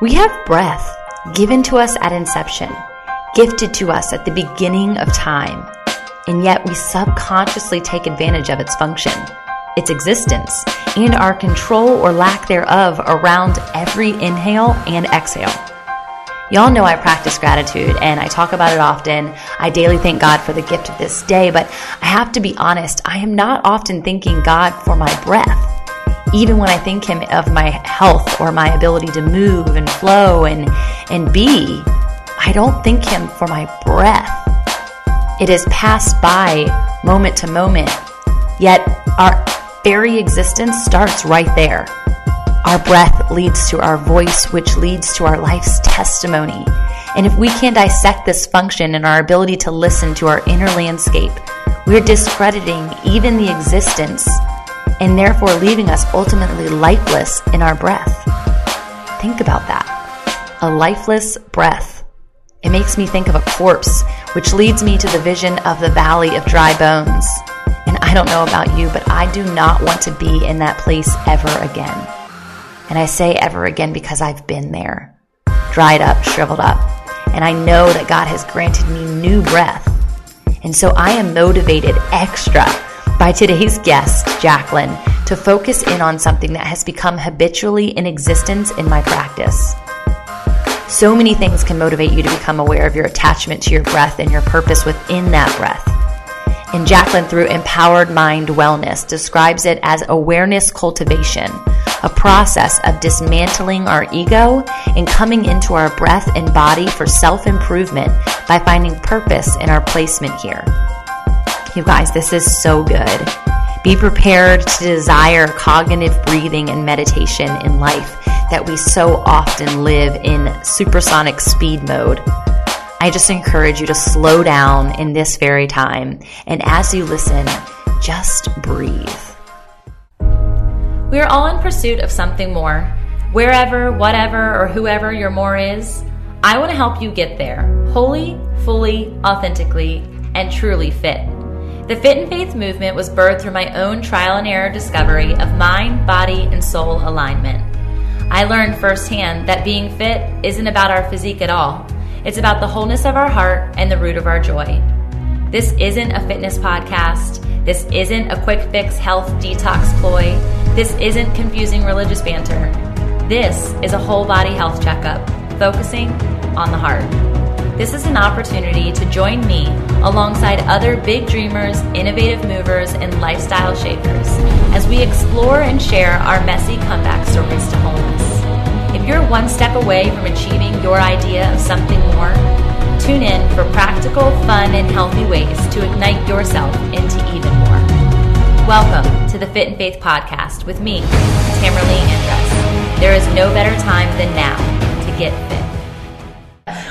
We have breath given to us at inception, gifted to us at the beginning of time, and yet we subconsciously take advantage of its function, its existence, and our control or lack thereof around every inhale and exhale. Y'all know I practice gratitude and I talk about it often. I daily thank God for the gift of this day, but I have to be honest, I am not often thanking God for my breath. Even when I think Him of my health or my ability to move and flow and, and be, I don't thank Him for my breath. It has passed by moment to moment, yet our very existence starts right there. Our breath leads to our voice, which leads to our life's testimony. And if we can dissect this function and our ability to listen to our inner landscape, we're discrediting even the existence and therefore leaving us ultimately lifeless in our breath. Think about that. A lifeless breath. It makes me think of a corpse, which leads me to the vision of the valley of dry bones. And I don't know about you, but I do not want to be in that place ever again. And I say ever again because I've been there, dried up, shriveled up. And I know that God has granted me new breath. And so I am motivated extra by today's guest, Jacqueline, to focus in on something that has become habitually in existence in my practice. So many things can motivate you to become aware of your attachment to your breath and your purpose within that breath. And Jacqueline, through Empowered Mind Wellness, describes it as awareness cultivation, a process of dismantling our ego and coming into our breath and body for self improvement by finding purpose in our placement here. You guys, this is so good. Be prepared to desire cognitive breathing and meditation in life that we so often live in supersonic speed mode. I just encourage you to slow down in this very time. And as you listen, just breathe. We are all in pursuit of something more. Wherever, whatever, or whoever your more is, I want to help you get there wholly, fully, authentically, and truly fit. The Fit and Faith movement was birthed through my own trial and error discovery of mind, body, and soul alignment. I learned firsthand that being fit isn't about our physique at all. It's about the wholeness of our heart and the root of our joy. This isn't a fitness podcast. This isn't a quick fix health detox ploy. This isn't confusing religious banter. This is a whole body health checkup focusing on the heart. This is an opportunity to join me alongside other big dreamers, innovative movers, and lifestyle shapers as we explore and share our messy comeback stories to wholeness. If you're one step away from achieving your idea of something more, tune in for practical, fun, and healthy ways to ignite yourself into even more. Welcome to the Fit and Faith podcast with me, Tamerlee Andress. There is no better time than now to get fit.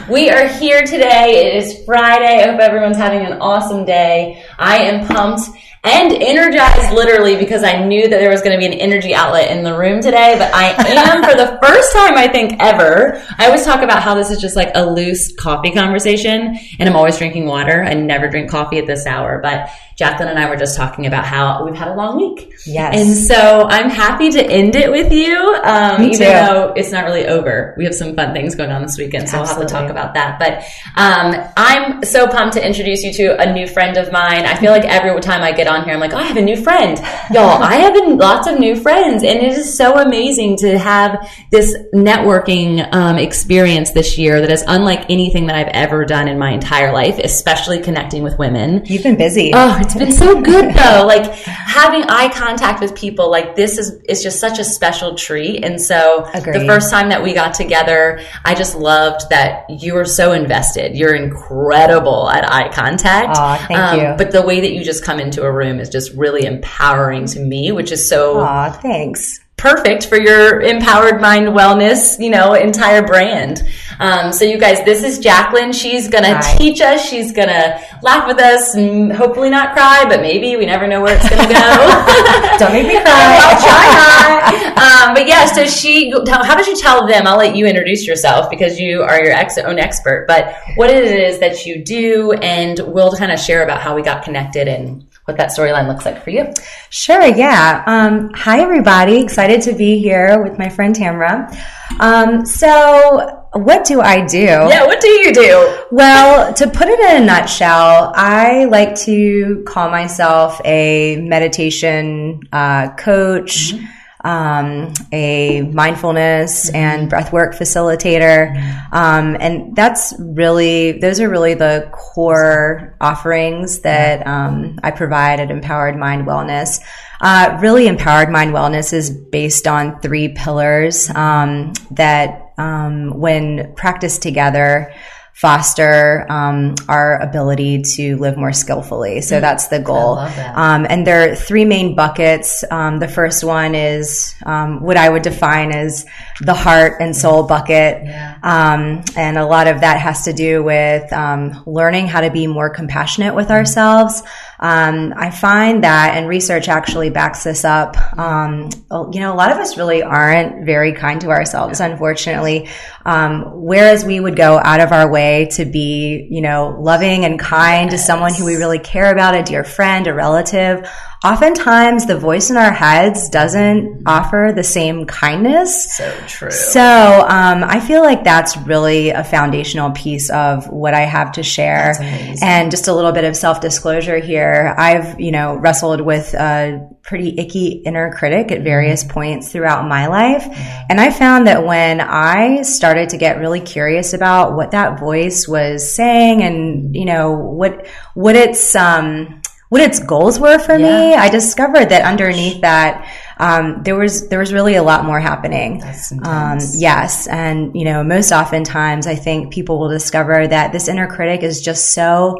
We are here today. It is Friday. I hope everyone's having an awesome day. I am pumped and energized literally because I knew that there was going to be an energy outlet in the room today. But I am for the first time, I think ever. I always talk about how this is just like a loose coffee conversation and I'm always drinking water. I never drink coffee at this hour, but Jacqueline and I were just talking about how we've had a long week. Yes. And so I'm happy to end it with you. Um, even too. though it's not really over. We have some fun things going on this weekend, so we'll have to talk about that. But um, I'm so pumped to introduce you to a new friend of mine. I feel like every time I get on here, I'm like, oh, I have a new friend. Y'all, I have been- lots of new friends, and it is so amazing to have this networking um, experience this year that is unlike anything that I've ever done in my entire life, especially connecting with women. You've been busy. Oh, it's been so good though. Like having eye contact with people like this is is just such a special treat. And so the first time that we got together, I just loved that you were so invested. You're incredible at eye contact. Um, Aw, thank you. But the way that you just come into a room is just really empowering to me, which is so Aw, thanks. perfect for your empowered mind wellness, you know, entire brand. Um, so you guys, this is Jacqueline. She's gonna Hi. teach us. She's gonna laugh with us and hopefully not cry, but maybe we never know where it's gonna go. Don't make me cry. I'll try not. Um, but yeah, so she, how about you tell them? I'll let you introduce yourself because you are your ex- own expert. But what it is that you do, and we'll kind of share about how we got connected and what that storyline looks like for you. Sure, yeah. Um, hi, everybody. Excited to be here with my friend Tamra. Um, so, what do I do? Yeah, what do you do? Well, to put it in a nutshell, I like to call myself a meditation uh, coach. Mm-hmm um, a mindfulness and breathwork facilitator. Um, and that's really, those are really the core offerings that um, I provide at Empowered Mind Wellness. Uh, really, Empowered Mind Wellness is based on three pillars um, that, um, when practiced together, foster um, our ability to live more skillfully. So mm. that's the goal. Um, and there are three main buckets. Um, the first one is um, what I would define as the heart and soul bucket. Yeah. Um, and a lot of that has to do with um, learning how to be more compassionate with ourselves. Um, I find that, and research actually backs this up. Um, you know, a lot of us really aren't very kind to ourselves, unfortunately. Um, whereas we would go out of our way to be, you know, loving and kind yes. to someone who we really care about, a dear friend, a relative oftentimes the voice in our heads doesn't offer the same kindness. So true. So um, I feel like that's really a foundational piece of what I have to share. And just a little bit of self disclosure here. I've you know wrestled with a pretty icky inner critic at various mm-hmm. points throughout my life, and I found that when I started to get really curious about what that voice was saying, and you know what what its um what its goals were for yeah. me, I discovered that underneath that, um, there was there was really a lot more happening. Um, yes, and you know, most oftentimes, I think people will discover that this inner critic is just so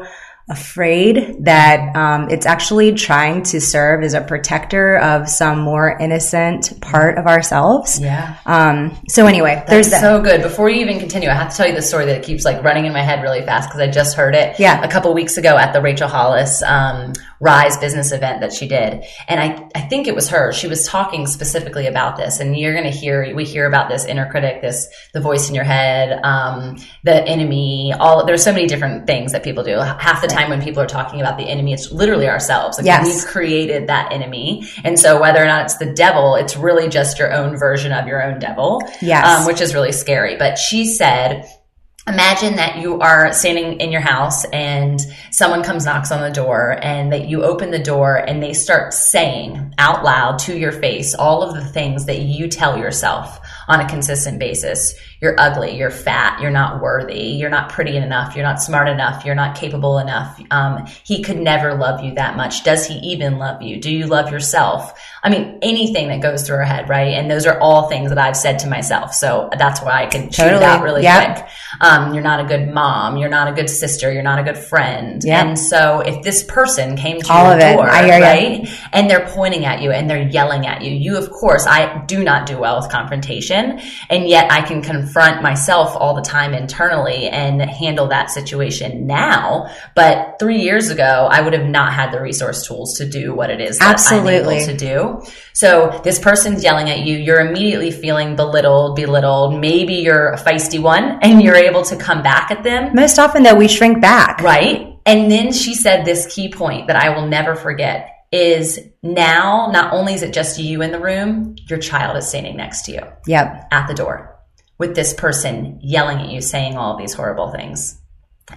afraid that um, it's actually trying to serve as a protector of some more innocent part of ourselves. Yeah. Um, so anyway, That's there's that. so good. Before you even continue, I have to tell you the story that keeps like running in my head really fast because I just heard it. Yeah. A couple weeks ago at the Rachel Hollis um, Rise business event that she did, and I I think it was her. She was talking specifically about this, and you're going to hear we hear about this inner critic, this the voice in your head, um, the enemy. All there's so many different things that people do. Half the time when people are talking about the enemy, it's literally ourselves. Like yes. we've created that enemy. And so whether or not it's the devil, it's really just your own version of your own devil. Yes. Um, which is really scary. But she said, imagine that you are standing in your house and someone comes knocks on the door and that you open the door and they start saying out loud to your face all of the things that you tell yourself on a consistent basis. You're ugly, you're fat, you're not worthy, you're not pretty enough, you're not smart enough, you're not capable enough. Um, he could never love you that much. Does he even love you? Do you love yourself? I mean, anything that goes through our head, right? And those are all things that I've said to myself. So that's why I can totally. that really yep. quick. Um, you're not a good mom. You're not a good sister. You're not a good friend. Yep. And so if this person came to all your door, right? You. And they're pointing at you and they're yelling at you, you, of course, I do not do well with confrontation. And yet I can confront myself all the time internally and handle that situation now. But three years ago, I would have not had the resource tools to do what it is that Absolutely. I'm able to do. So this person's yelling at you. You're immediately feeling belittled, belittled. Maybe you're a feisty one and you're able to come back at them. Most often though, we shrink back. Right. And then she said this key point that I will never forget is now not only is it just you in the room, your child is standing next to you. Yep. At the door with this person yelling at you, saying all these horrible things.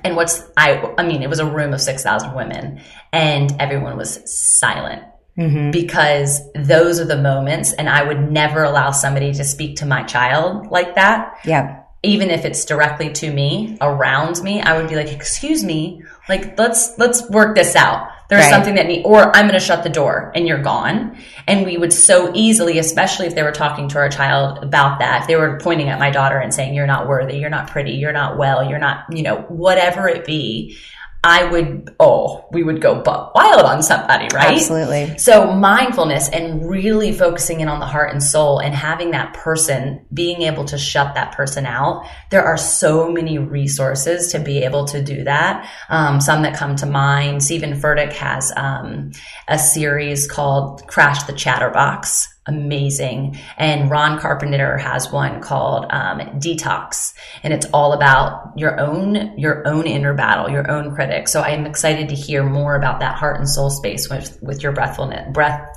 And what's I I mean, it was a room of 6,000 women and everyone was silent Mm-hmm. because those are the moments and I would never allow somebody to speak to my child like that. Yeah. Even if it's directly to me, around me, I would be like, "Excuse me, like let's let's work this out. There's right. something that need or I'm going to shut the door and you're gone." And we would so easily, especially if they were talking to our child about that, if they were pointing at my daughter and saying, "You're not worthy, you're not pretty, you're not well, you're not, you know, whatever it be." I would, oh, we would go wild on somebody, right? Absolutely. So mindfulness and really focusing in on the heart and soul and having that person being able to shut that person out. There are so many resources to be able to do that. Um, some that come to mind. Steven Furtick has um, a series called Crash the Chatterbox amazing. And Ron Carpenter has one called um, Detox, and it's all about your own your own inner battle, your own critic. So I am excited to hear more about that heart and soul space with with your breathfulness breath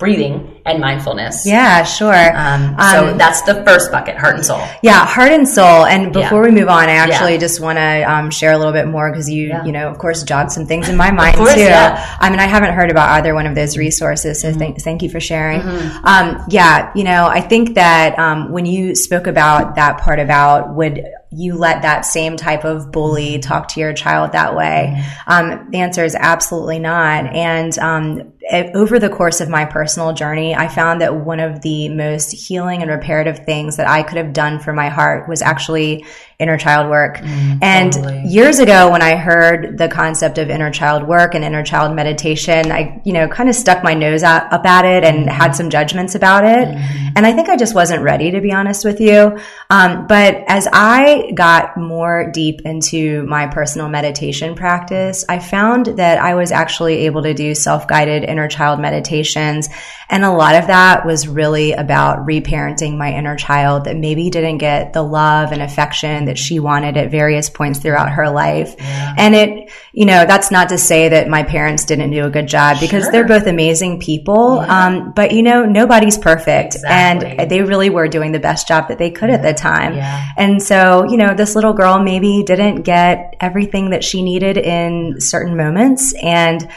breathing and mindfulness. Yeah, sure. Um, so um, that's the first bucket, heart and soul. Yeah, heart and soul. And before yeah. we move on, I actually yeah. just want to um, share a little bit more because you, yeah. you know, of course, jogged some things in my mind course, too. I mean, I haven't heard about either one of those resources, so mm-hmm. thank, thank you for sharing. Mm-hmm. Um, yeah, you know, I think that um, when you spoke about that part about would you let that same type of bully talk to your child that way? Mm-hmm. Um, the answer is absolutely not. And um, over the course of my personal journey, I found that one of the most healing and reparative things that I could have done for my heart was actually inner child work. Mm, and totally. years ago, when I heard the concept of inner child work and inner child meditation, I, you know, kind of stuck my nose up at it and mm-hmm. had some judgments about it. Mm-hmm. And I think I just wasn't ready, to be honest with you. Um, but as I got more deep into my personal meditation practice, I found that I was actually able to do self guided inner child meditations. And a lot of that was really about reparenting my inner child that maybe didn't get the love and affection that she wanted at various points throughout her life. Yeah. And it, you know, that's not to say that my parents didn't do a good job because sure. they're both amazing people. Yeah. Um, but you know, nobody's perfect. Exactly. And they really were doing the best job that they could yeah. at the time. And so, you know, this little girl maybe didn't get everything that she needed in certain moments. And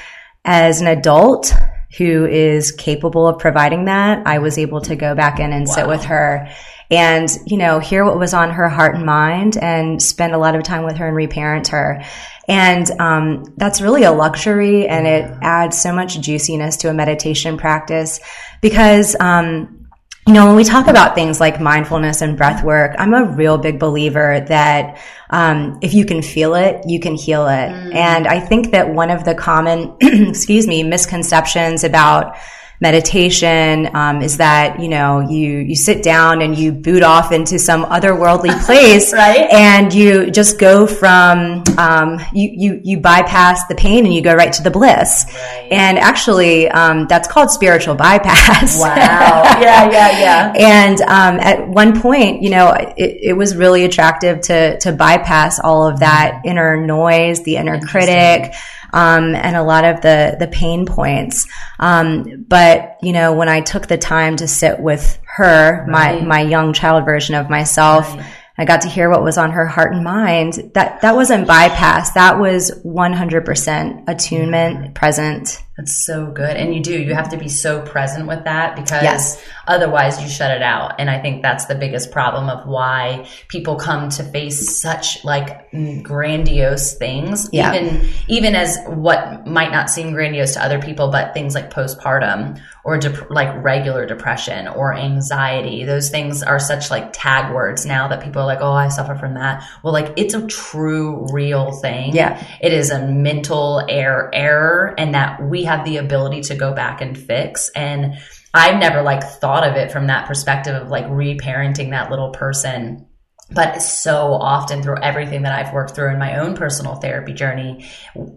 as an adult, who is capable of providing that, I was able to go back in and wow. sit with her and, you know, hear what was on her heart and mind and spend a lot of time with her and reparent her. And um, that's really a luxury and it adds so much juiciness to a meditation practice because, um, you know, when we talk about things like mindfulness and breath work, I'm a real big believer that um, if you can feel it, you can heal it. Mm. And I think that one of the common, excuse me, misconceptions about meditation um, is that you know you you sit down and you boot off into some otherworldly place right. and you just go from um, you, you you bypass the pain and you go right to the bliss. Right. and actually um, that's called spiritual bypass. Wow. Yeah yeah yeah. And um, at one point you know it, it, was really attractive to to bypass all of that mm-hmm. inner noise the inner critic um, and a lot of the the pain points. Um, but you know, when I took the time to sit with her, right. my my young child version of myself. Right. I got to hear what was on her heart and mind. That that wasn't bypass. That was 100% attunement, present, that's so good. And you do, you have to be so present with that because yes. otherwise you shut it out. And I think that's the biggest problem of why people come to face such like mm, grandiose things, yeah. even, even as what might not seem grandiose to other people, but things like postpartum or dep- like regular depression or anxiety. Those things are such like tag words now that people are like, Oh, I suffer from that. Well, like it's a true, real thing. Yeah. It is a mental error, error and that we have the ability to go back and fix. And I've never like thought of it from that perspective of like reparenting that little person but so often through everything that I've worked through in my own personal therapy journey,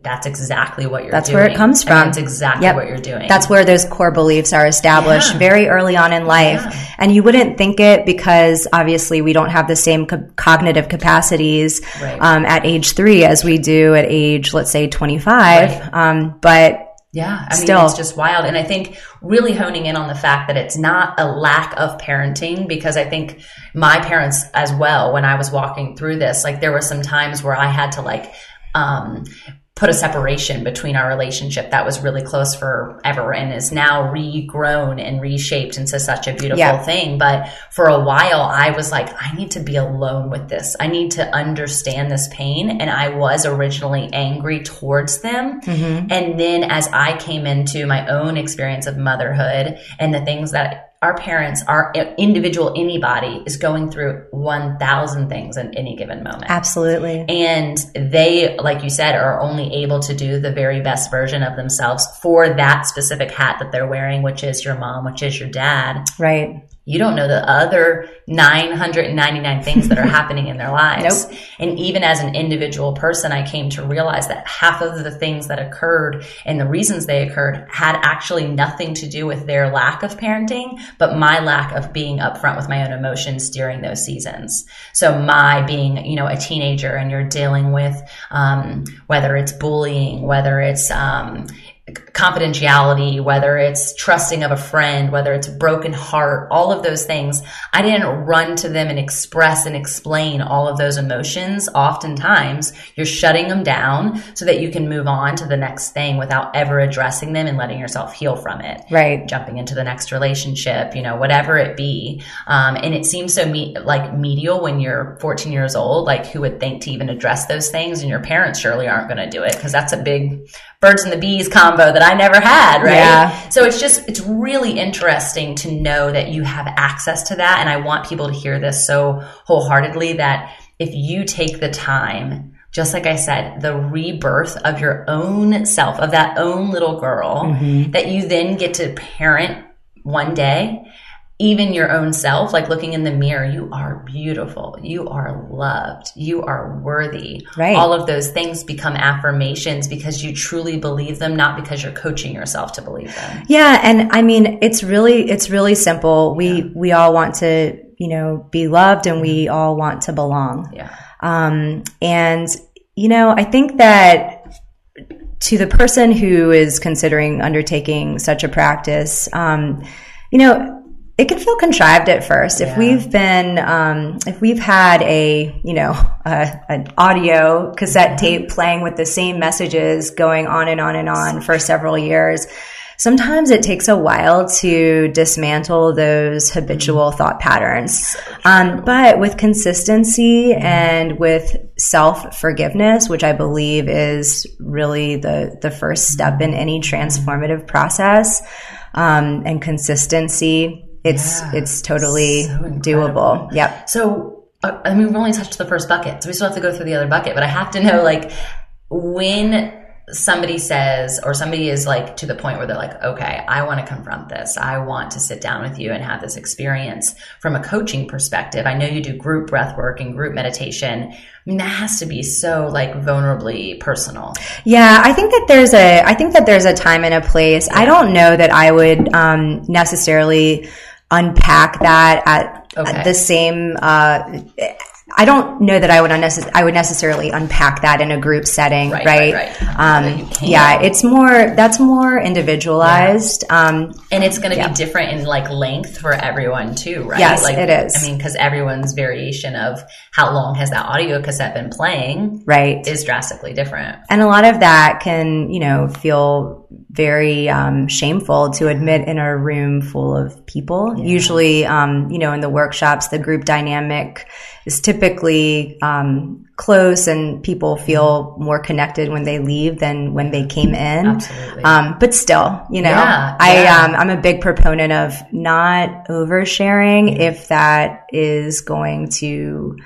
that's exactly what you're that's doing. where it comes from. That's exactly yep. what you're doing. That's where those core beliefs are established yeah. very early on in life. Yeah. And you wouldn't think it because obviously we don't have the same co- cognitive capacities right. um, at age three as we do at age, let's say, 25. Right. Um, but yeah, I Still. mean, it's just wild. And I think really honing in on the fact that it's not a lack of parenting, because I think my parents as well, when I was walking through this, like there were some times where I had to like, um, put a separation between our relationship that was really close forever and is now regrown and reshaped into such a beautiful yeah. thing. But for a while, I was like, I need to be alone with this. I need to understand this pain. And I was originally angry towards them. Mm-hmm. And then as I came into my own experience of motherhood and the things that our parents, our individual anybody is going through 1,000 things in any given moment. Absolutely. And they, like you said, are only able to do the very best version of themselves for that specific hat that they're wearing, which is your mom, which is your dad. Right you don't know the other 999 things that are happening in their lives. Nope. And even as an individual person, I came to realize that half of the things that occurred and the reasons they occurred had actually nothing to do with their lack of parenting, but my lack of being upfront with my own emotions during those seasons. So my being, you know, a teenager and you're dealing with, um, whether it's bullying, whether it's, um, confidentiality, whether it's trusting of a friend, whether it's broken heart, all of those things, I didn't run to them and express and explain all of those emotions. Oftentimes, you're shutting them down so that you can move on to the next thing without ever addressing them and letting yourself heal from it. Right. Jumping into the next relationship, you know, whatever it be. Um, and it seems so me- like medial when you're 14 years old. Like, who would think to even address those things? And your parents surely aren't going to do it because that's a big birds and the bees combo that I never had, right? Yeah. So it's just, it's really interesting to know that you have access to that. And I want people to hear this so wholeheartedly that if you take the time, just like I said, the rebirth of your own self, of that own little girl mm-hmm. that you then get to parent one day even your own self, like looking in the mirror, you are beautiful. You are loved. You are worthy. Right. All of those things become affirmations because you truly believe them, not because you're coaching yourself to believe them. Yeah. And I mean, it's really, it's really simple. We, yeah. we all want to, you know, be loved and we all want to belong. Yeah. Um, and, you know, I think that to the person who is considering undertaking such a practice, um, you know, it can feel contrived at first. Yeah. If we've been, um, if we've had a, you know, a, an audio cassette mm-hmm. tape playing with the same messages going on and on and on for several years, sometimes it takes a while to dismantle those habitual mm-hmm. thought patterns. Um, but with consistency mm-hmm. and with self forgiveness, which I believe is really the, the first step in any transformative process, um, and consistency, it's yeah, it's totally so doable. Yep. So uh, I mean, we've only touched the first bucket, so we still have to go through the other bucket. But I have to know, like, when somebody says, or somebody is like to the point where they're like, okay, I want to confront this. I want to sit down with you and have this experience from a coaching perspective. I know you do group breath work and group meditation. I mean, that has to be so like vulnerably personal. Yeah, I think that there's a, I think that there's a time and a place. I don't know that I would um, necessarily unpack that at, okay. at the same uh, I don't know that I would unnecess- I would necessarily unpack that in a group setting, right? right? right, right. Um, yeah, it's more that's more individualized, yeah. um, and it's going to yeah. be different in like length for everyone too, right? Yes, like, it is. I mean, because everyone's variation of how long has that audio cassette been playing, right, is drastically different, and a lot of that can you know feel very um, shameful to admit in a room full of people. Yeah. Usually, um, you know, in the workshops, the group dynamic is typically um, close and people feel more connected when they leave than when they came in. Absolutely. Um, but still, you know, yeah, I, yeah. Um, I'm a big proponent of not oversharing if that is going to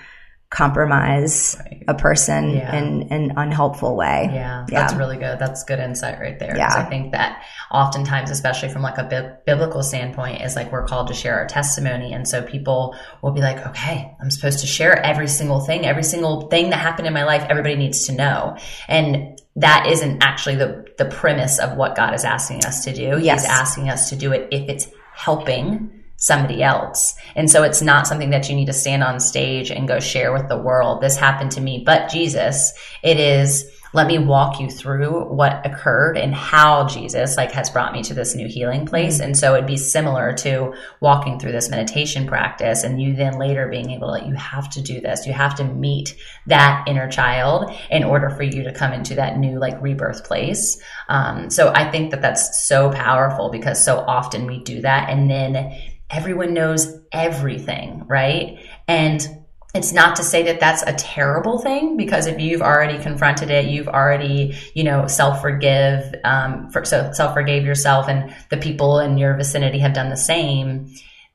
compromise right. a person yeah. in, in an unhelpful way. Yeah, yeah, that's really good. That's good insight right there. Yeah. I think that oftentimes, especially from like a bi- biblical standpoint, is like we're called to share our testimony. And so people will be like, okay, I'm supposed to share every single thing, every single thing that happened in my life. Everybody needs to know. And that isn't actually the, the premise of what God is asking us to do. Yes. He's asking us to do it if it's helping somebody else. And so it's not something that you need to stand on stage and go share with the world. This happened to me, but Jesus. It is, let me walk you through what occurred and how Jesus like has brought me to this new healing place. Mm-hmm. And so it'd be similar to walking through this meditation practice and you then later being able to like, you have to do this. You have to meet that inner child in order for you to come into that new like rebirth place. Um, so I think that that's so powerful because so often we do that and then everyone knows everything, right? And it's not to say that that's a terrible thing because if you've already confronted it, you've already, you know, self forgive, um, for, so self forgave yourself, and the people in your vicinity have done the same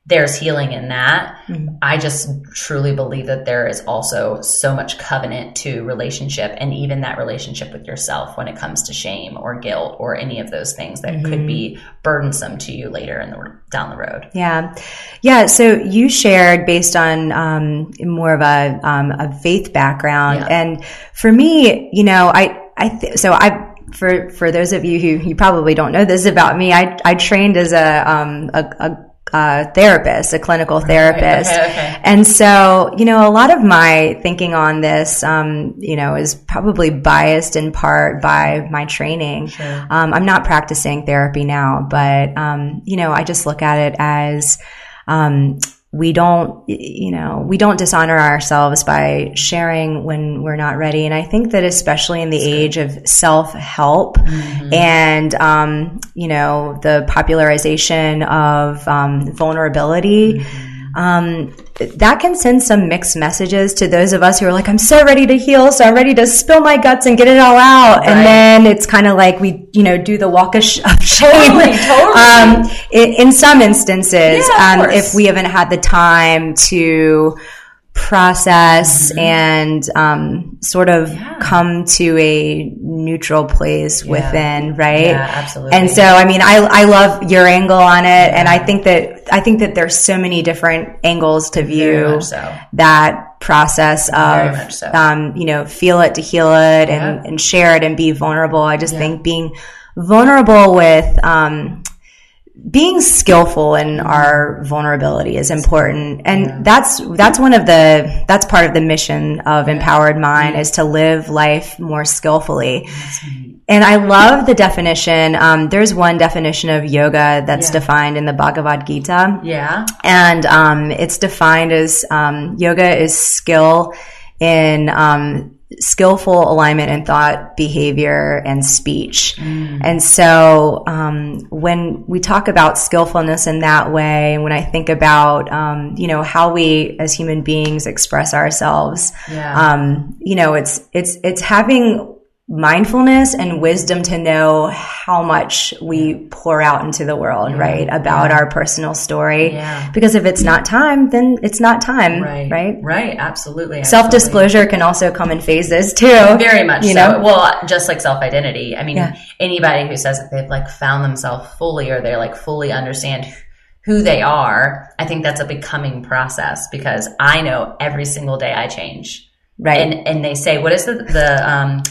there's healing in that. Mm-hmm. I just truly believe that there is also so much covenant to relationship and even that relationship with yourself when it comes to shame or guilt or any of those things that mm-hmm. could be burdensome to you later in the down the road. Yeah. Yeah. So you shared based on um, more of a, um, a faith background. Yeah. And for me, you know, I, I, th- so I, for, for those of you who you probably don't know this about me, I, I trained as a, um, a, a uh, therapist, a clinical therapist. Okay, okay. And so, you know, a lot of my thinking on this, um, you know, is probably biased in part by my training. Sure. Um, I'm not practicing therapy now, but, um, you know, I just look at it as, um, we don't, you know, we don't dishonor ourselves by sharing when we're not ready. And I think that especially in the age of self help mm-hmm. and, um, you know, the popularization of um, vulnerability. Mm-hmm um, that can send some mixed messages to those of us who are like, I'm so ready to heal, so I'm ready to spill my guts and get it all out. Right. And then it's kind of like we, you know, do the walk of, sh- of shame. Totally, totally. Um, in, in, some instances, yeah, um, if we haven't had the time to process mm-hmm. and um, sort of yeah. come to a neutral place yeah. within, right? Yeah, absolutely. And so, I mean, I I love your angle on it, yeah. and I think that I think that there's so many different angles to view so. that process of, so. um, you know, feel it to heal it and, and share it and be vulnerable. I just think being vulnerable with um, being skillful in our vulnerability is important. And yeah. that's that's one of the that's part of the mission of empowered mind is to live life more skillfully. And i love the definition. Um, there's one definition of yoga that's yeah. defined in the bhagavad gita. Yeah. And um, it's defined as um, yoga is skill in um, skillful alignment in thought, behavior, and speech. Mm. And so, um, when we talk about skillfulness in that way, and when I think about, um, you know, how we as human beings express ourselves, yeah. um, you know, it's it's it's having mindfulness and wisdom to know how much we pour out into the world, yeah. right? About yeah. our personal story. Yeah. Because if it's not time, then it's not time, right? Right. Right. Absolutely. Self disclosure can also come in phases too. Very much you so. Know? Well, just like self identity. I mean, anybody who says that they've like found themselves fully or they like fully understand who they are, I think that's a becoming process because I know every single day I change. Right. And and they say, what is the the um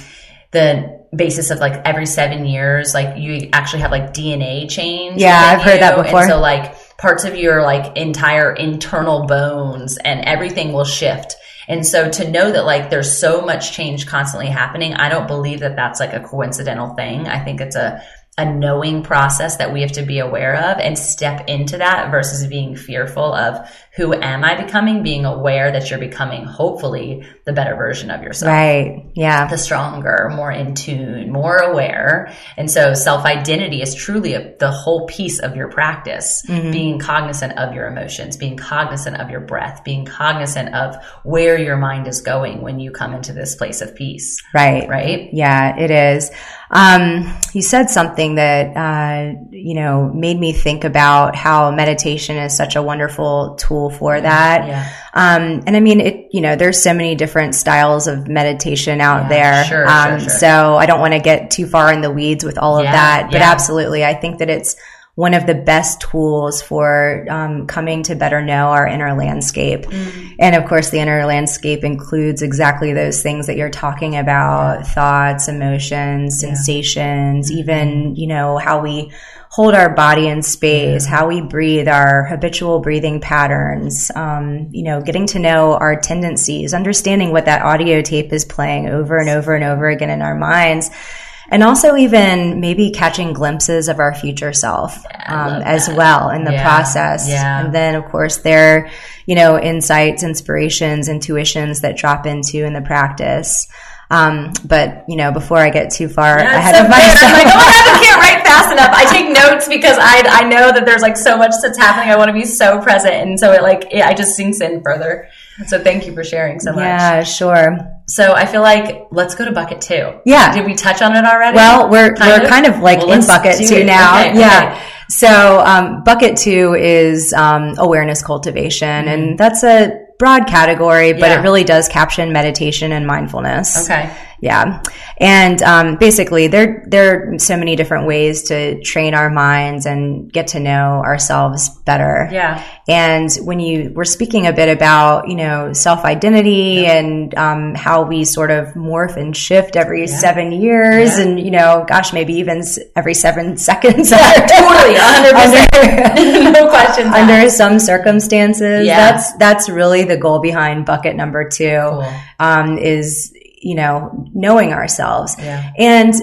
the basis of like every seven years, like you actually have like DNA change. Yeah, I've heard that before. And so like parts of your like entire internal bones and everything will shift. And so to know that like there's so much change constantly happening, I don't believe that that's like a coincidental thing. I think it's a a knowing process that we have to be aware of and step into that versus being fearful of who am I becoming? Being aware that you're becoming, hopefully, the better version of yourself. Right. Yeah. The stronger, more in tune, more aware. And so self identity is truly a, the whole piece of your practice. Mm-hmm. Being cognizant of your emotions, being cognizant of your breath, being cognizant of where your mind is going when you come into this place of peace. Right. Right. Yeah, it is. Um, you said something that, uh, you know, made me think about how meditation is such a wonderful tool for that. Yeah. Um, and I mean, it, you know, there's so many different styles of meditation out yeah, there. Sure, um, sure, sure. So I don't want to get too far in the weeds with all of yeah, that, but absolutely. I think that it's, one of the best tools for um, coming to better know our inner landscape. Mm-hmm. And of course, the inner landscape includes exactly those things that you're talking about yeah. thoughts, emotions, yeah. sensations, mm-hmm. even, you know, how we hold our body in space, how we breathe, our habitual breathing patterns, um, you know, getting to know our tendencies, understanding what that audio tape is playing over and over and over again in our minds and also even maybe catching glimpses of our future self um, as well in the yeah, process. Yeah. And then, of course, there, you know, insights, inspirations, intuitions that drop into in the practice. Um, but you know, before I get too far yeah, ahead so of myself, I'm like, oh my god, I can't write fast enough. I take notes because I I know that there's like so much that's happening. I want to be so present, and so it like it, I just sinks in further. So thank you for sharing so much. Yeah, sure. So I feel like let's go to bucket two. Yeah. Did we touch on it already? Well, we're kind we're of? kind of like well, in bucket two it. now. Okay, yeah. Okay. So um, bucket two is um, awareness cultivation, mm-hmm. and that's a broad category, but yeah. it really does caption meditation and mindfulness. Okay. Yeah. And um, basically, there, there are so many different ways to train our minds and get to know ourselves better. Yeah. And when you were speaking a bit about, you know, self identity yeah. and um, how we sort of morph and shift every yeah. seven years yeah. and, you know, gosh, maybe even every seven seconds. Yeah, totally. 100%. Under, no question. Under some circumstances. Yeah. That's, that's really the goal behind bucket number two. Cool. Um, is you know, knowing ourselves. Yeah. And,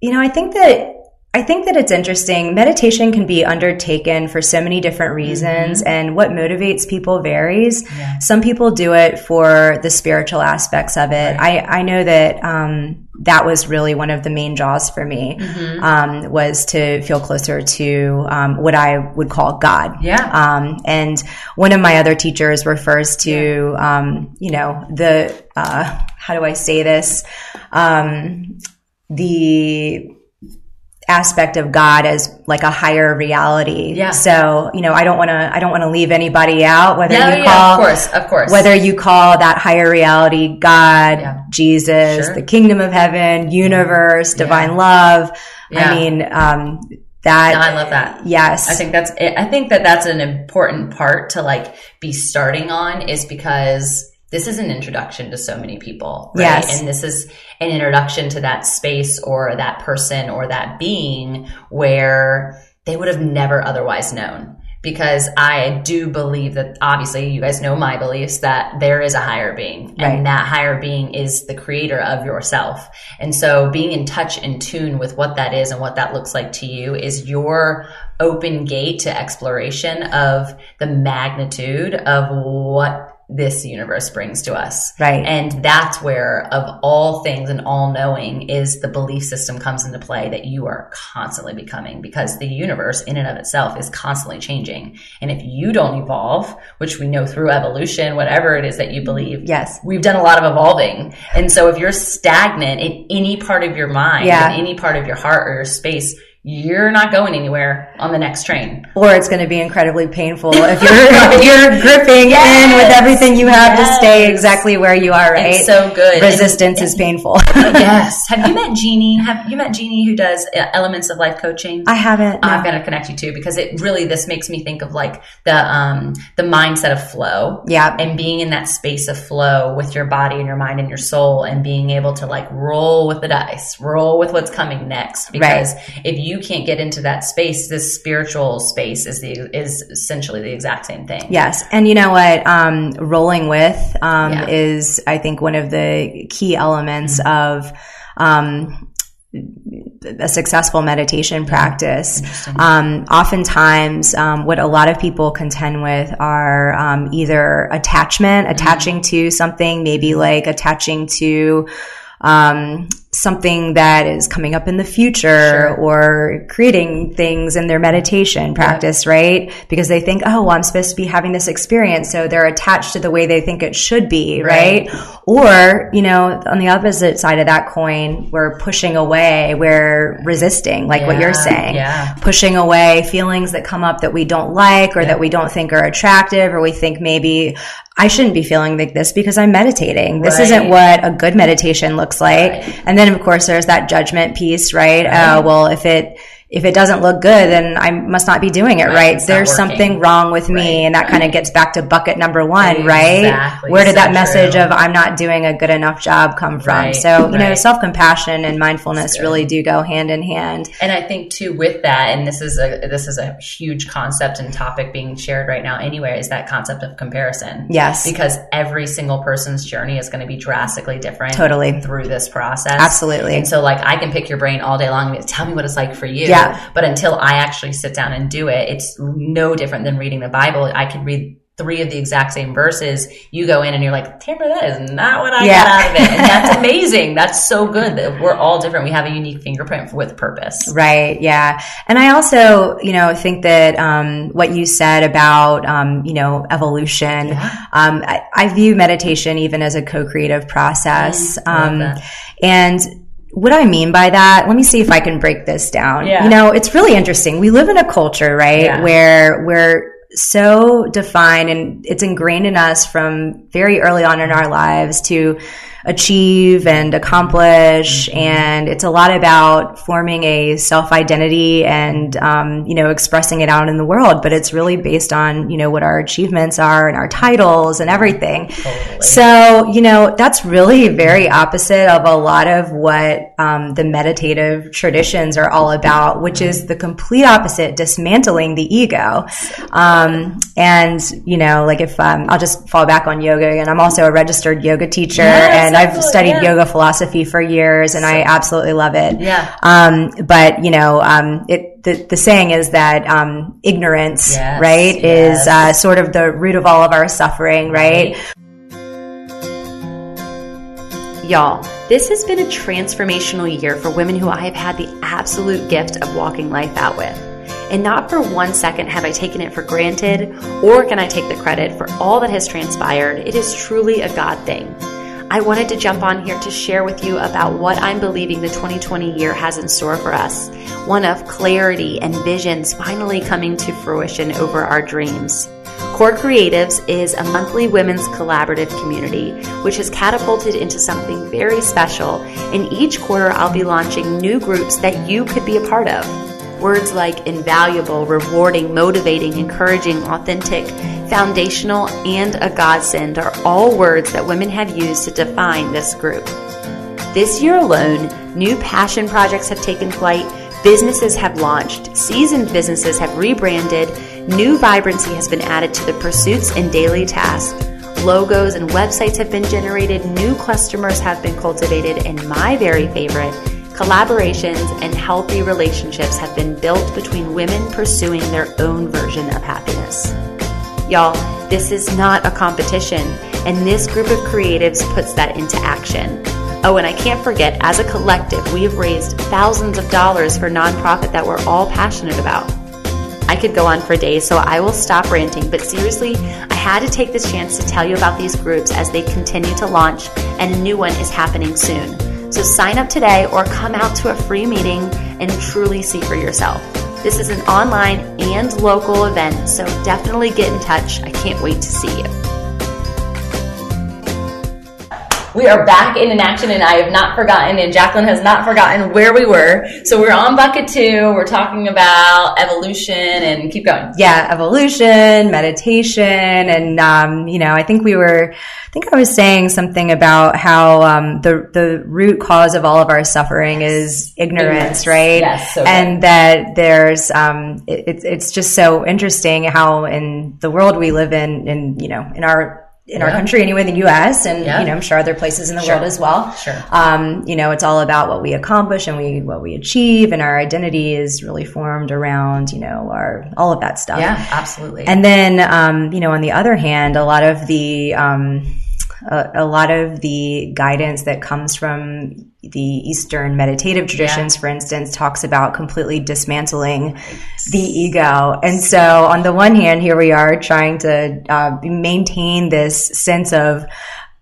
you know, I think that I think that it's interesting. Meditation can be undertaken for so many different reasons, mm-hmm. and what motivates people varies. Yeah. Some people do it for the spiritual aspects of it. Right. I, I know that um, that was really one of the main draws for me mm-hmm. um, was to feel closer to um, what I would call God. Yeah. Um, and one of my other teachers refers to, yeah. Um, you know, the uh, how do I say this? Um, the aspect of God as like a higher reality. Yeah. So, you know, I don't want to, I don't want to leave anybody out, whether no, you yeah, call, of course, of course, whether you call that higher reality God, yeah. Jesus, sure. the kingdom of heaven, universe, divine love. I mean, um, that no, I love that. Yes. I think that's I think that that's an important part to like be starting on is because this is an introduction to so many people, right? Yes. And this is an introduction to that space or that person or that being where they would have never otherwise known. Because I do believe that obviously you guys know my beliefs that there is a higher being right. and that higher being is the creator of yourself. And so being in touch and tune with what that is and what that looks like to you is your open gate to exploration of the magnitude of what this universe brings to us. Right. And that's where, of all things and all knowing, is the belief system comes into play that you are constantly becoming because the universe in and of itself is constantly changing. And if you don't evolve, which we know through evolution, whatever it is that you believe, yes, we've done a lot of evolving. And so if you're stagnant in any part of your mind, yeah. in any part of your heart or your space, you're not going anywhere on the next train. Or it's going to be incredibly painful if you're if you're gripping yes. in with everything you have yes. to stay exactly where you are. Right? It's so good. Resistance and, is painful. yes. Have you met Jeannie? Have you met Jeannie who does uh, Elements of Life coaching? I haven't. No. I've got to connect you to because it really this makes me think of like the um the mindset of flow. Yeah. And being in that space of flow with your body and your mind and your soul, and being able to like roll with the dice, roll with what's coming next. Because right. if you you can't get into that space, this spiritual space is the is essentially the exact same thing. Yes, and you know what? Um, rolling with um, yeah. is, I think, one of the key elements mm-hmm. of. Um, a successful meditation practice. Um, oftentimes, um, what a lot of people contend with are um, either attachment, mm-hmm. attaching to something, maybe like attaching to um, something that is coming up in the future sure. or creating things in their meditation practice, yeah. right? Because they think, oh, well, I'm supposed to be having this experience. So they're attached to the way they think it should be, right? right? Or, you know, on the opposite side of that coin, we're pushing away, we're resisting, like yeah. what you're saying, yeah. pushing away feelings that come up that we don't like or that we don't think are attractive or we think maybe I shouldn't be feeling like this because I'm meditating. This right. isn't what a good meditation looks like. Right. And then of course there's that judgment piece, right? right. Uh, well, if it, if it doesn't look good, then I must not be doing it right. right. There's something wrong with me. Right. And that kind of gets back to bucket number one, exactly. right? Where did so that message true. of I'm not doing a good enough job come from? Right. So, you know, self compassion and mindfulness really do go hand in hand. And I think too with that, and this is a this is a huge concept and topic being shared right now anyway, is that concept of comparison. Yes. Because every single person's journey is going to be drastically different totally through this process. Absolutely. And so like I can pick your brain all day long and tell me what it's like for you. Yeah. But until I actually sit down and do it, it's no different than reading the Bible. I could read three of the exact same verses, you go in and you're like, Tamra, that is not what I yeah. got out of it. And that's amazing. that's so good that we're all different. We have a unique fingerprint with purpose. Right. Yeah. And I also, you know, think that, um, what you said about, um, you know, evolution, yeah. um, I, I, view meditation even as a co-creative process. Mm, and what I mean by that, let me see if I can break this down. Yeah. You know, it's really interesting. We live in a culture, right, yeah. where we're so defined and it's ingrained in us from very early on in our lives to achieve and accomplish. Mm-hmm. And it's a lot about forming a self identity and, um, you know, expressing it out in the world. But it's really based on, you know, what our achievements are and our titles and everything. Totally. So, you know, that's really very opposite of a lot of what um, the meditative traditions are all about, which is the complete opposite, dismantling the ego. Um, and, you know, like if um, I'll just fall back on yoga, and I'm also a registered yoga teacher, yes, and I've studied yeah. yoga philosophy for years, and so, I absolutely love it. Yeah. Um, but you know, um, it the, the saying is that um, ignorance, yes, right, yes. is uh, sort of the root of all of our suffering, right? right. Y'all, this has been a transformational year for women who I have had the absolute gift of walking life out with. And not for one second have I taken it for granted, or can I take the credit for all that has transpired. It is truly a God thing. I wanted to jump on here to share with you about what I'm believing the 2020 year has in store for us. One of clarity and visions finally coming to fruition over our dreams. Core Creatives is a monthly women's collaborative community, which has catapulted into something very special. In each quarter, I'll be launching new groups that you could be a part of. Words like invaluable, rewarding, motivating, encouraging, authentic, foundational, and a godsend are all words that women have used to define this group. This year alone, new passion projects have taken flight, businesses have launched, seasoned businesses have rebranded, New vibrancy has been added to the pursuits and daily tasks. Logos and websites have been generated, new customers have been cultivated, and my very favorite, collaborations and healthy relationships have been built between women pursuing their own version of happiness. Y'all, this is not a competition, and this group of creatives puts that into action. Oh, and I can't forget, as a collective, we have raised thousands of dollars for nonprofit that we're all passionate about. I could go on for days, so I will stop ranting. But seriously, I had to take this chance to tell you about these groups as they continue to launch, and a new one is happening soon. So sign up today or come out to a free meeting and truly see for yourself. This is an online and local event, so definitely get in touch. I can't wait to see you. We are back in action, and I have not forgotten, and Jacqueline has not forgotten where we were. So we're on bucket two. We're talking about evolution and keep going. Yeah, evolution, meditation, and um, you know, I think we were. I think I was saying something about how um, the the root cause of all of our suffering is ignorance, ignorance. right? Yes, so and that there's um, it, it's just so interesting how in the world we live in, in you know, in our in yeah. our country anyway, the U.S. and yeah. you know I'm sure other places in the sure. world as well. Sure. Um, you know, it's all about what we accomplish and we what we achieve, and our identity is really formed around you know our all of that stuff. Yeah, absolutely. And then um, you know, on the other hand, a lot of the um, a, a, lot of the guidance that comes from the Eastern meditative traditions, yeah. for instance, talks about completely dismantling the ego. And so, on the one hand, here we are trying to uh, maintain this sense of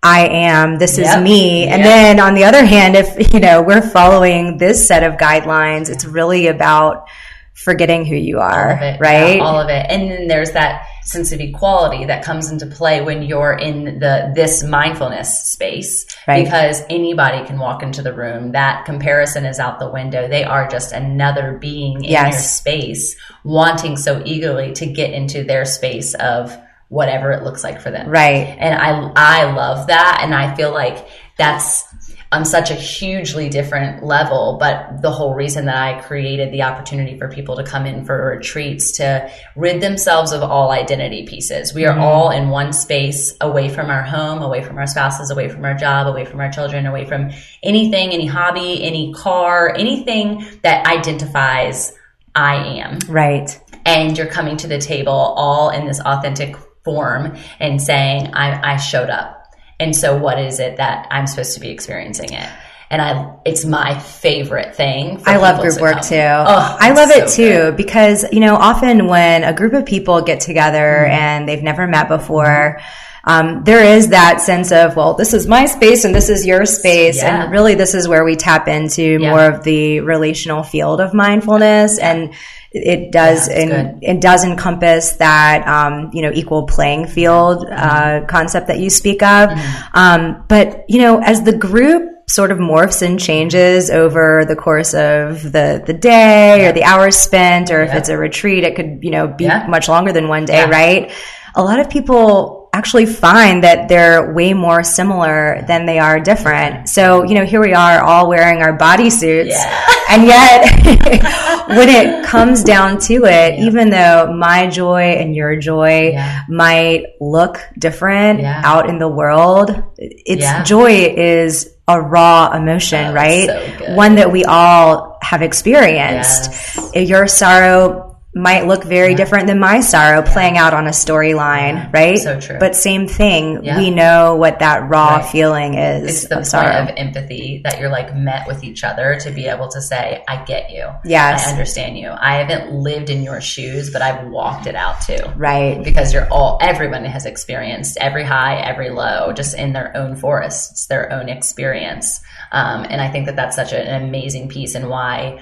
I am, this yep. is me. And yep. then on the other hand, if, you know, we're following this set of guidelines, it's really about forgetting who you are, right? Yeah, all of it. And then there's that sense of equality that comes into play when you're in the this mindfulness space. Right. because anybody can walk into the room. That comparison is out the window. They are just another being in yes. your space wanting so eagerly to get into their space of whatever it looks like for them. Right. And i i love that. And i feel like that's on such a hugely different level. But the whole reason that I created the opportunity for people to come in for retreats to rid themselves of all identity pieces. We are mm-hmm. all in one space away from our home, away from our spouses, away from our job, away from our children, away from anything, any hobby, any car, anything that identifies I am. Right. And you're coming to the table all in this authentic form and saying, I, I showed up and so what is it that I'm supposed to be experiencing it? And I, it's my favorite thing. I love group to work come. too. Oh, I love so it too good. because, you know, often when a group of people get together mm-hmm. and they've never met before, um, there is that sense of, well, this is my space and this is your space. Yeah. And really, this is where we tap into yeah. more of the relational field of mindfulness. And it does yeah, it does encompass that um, you know equal playing field uh, concept that you speak of mm-hmm. um, but you know as the group sort of morphs and changes over the course of the the day yeah. or the hours spent or if it's a retreat it could you know be yeah. much longer than one day right a lot of people actually find that they're way more similar than they are different. So, you know, here we are all wearing our bodysuits. Yeah. And yet, when it comes down to it, yeah. even though my joy and your joy yeah. might look different out in the world, its joy is a raw emotion, oh, right? So One that we all have experienced. Yes. Your sorrow might look very yeah. different than my sorrow playing out on a storyline, yeah. right? So true. But same thing. We know what that raw right. feeling is. It's the of point sorrow. of empathy that you're like met with each other to be able to say, I get you. Yes. I understand you. I haven't lived in your shoes, but I've walked it out too. Right. Because you're all, everyone has experienced every high, every low, just in their own forests, their own experience. Um, and I think that that's such an amazing piece and why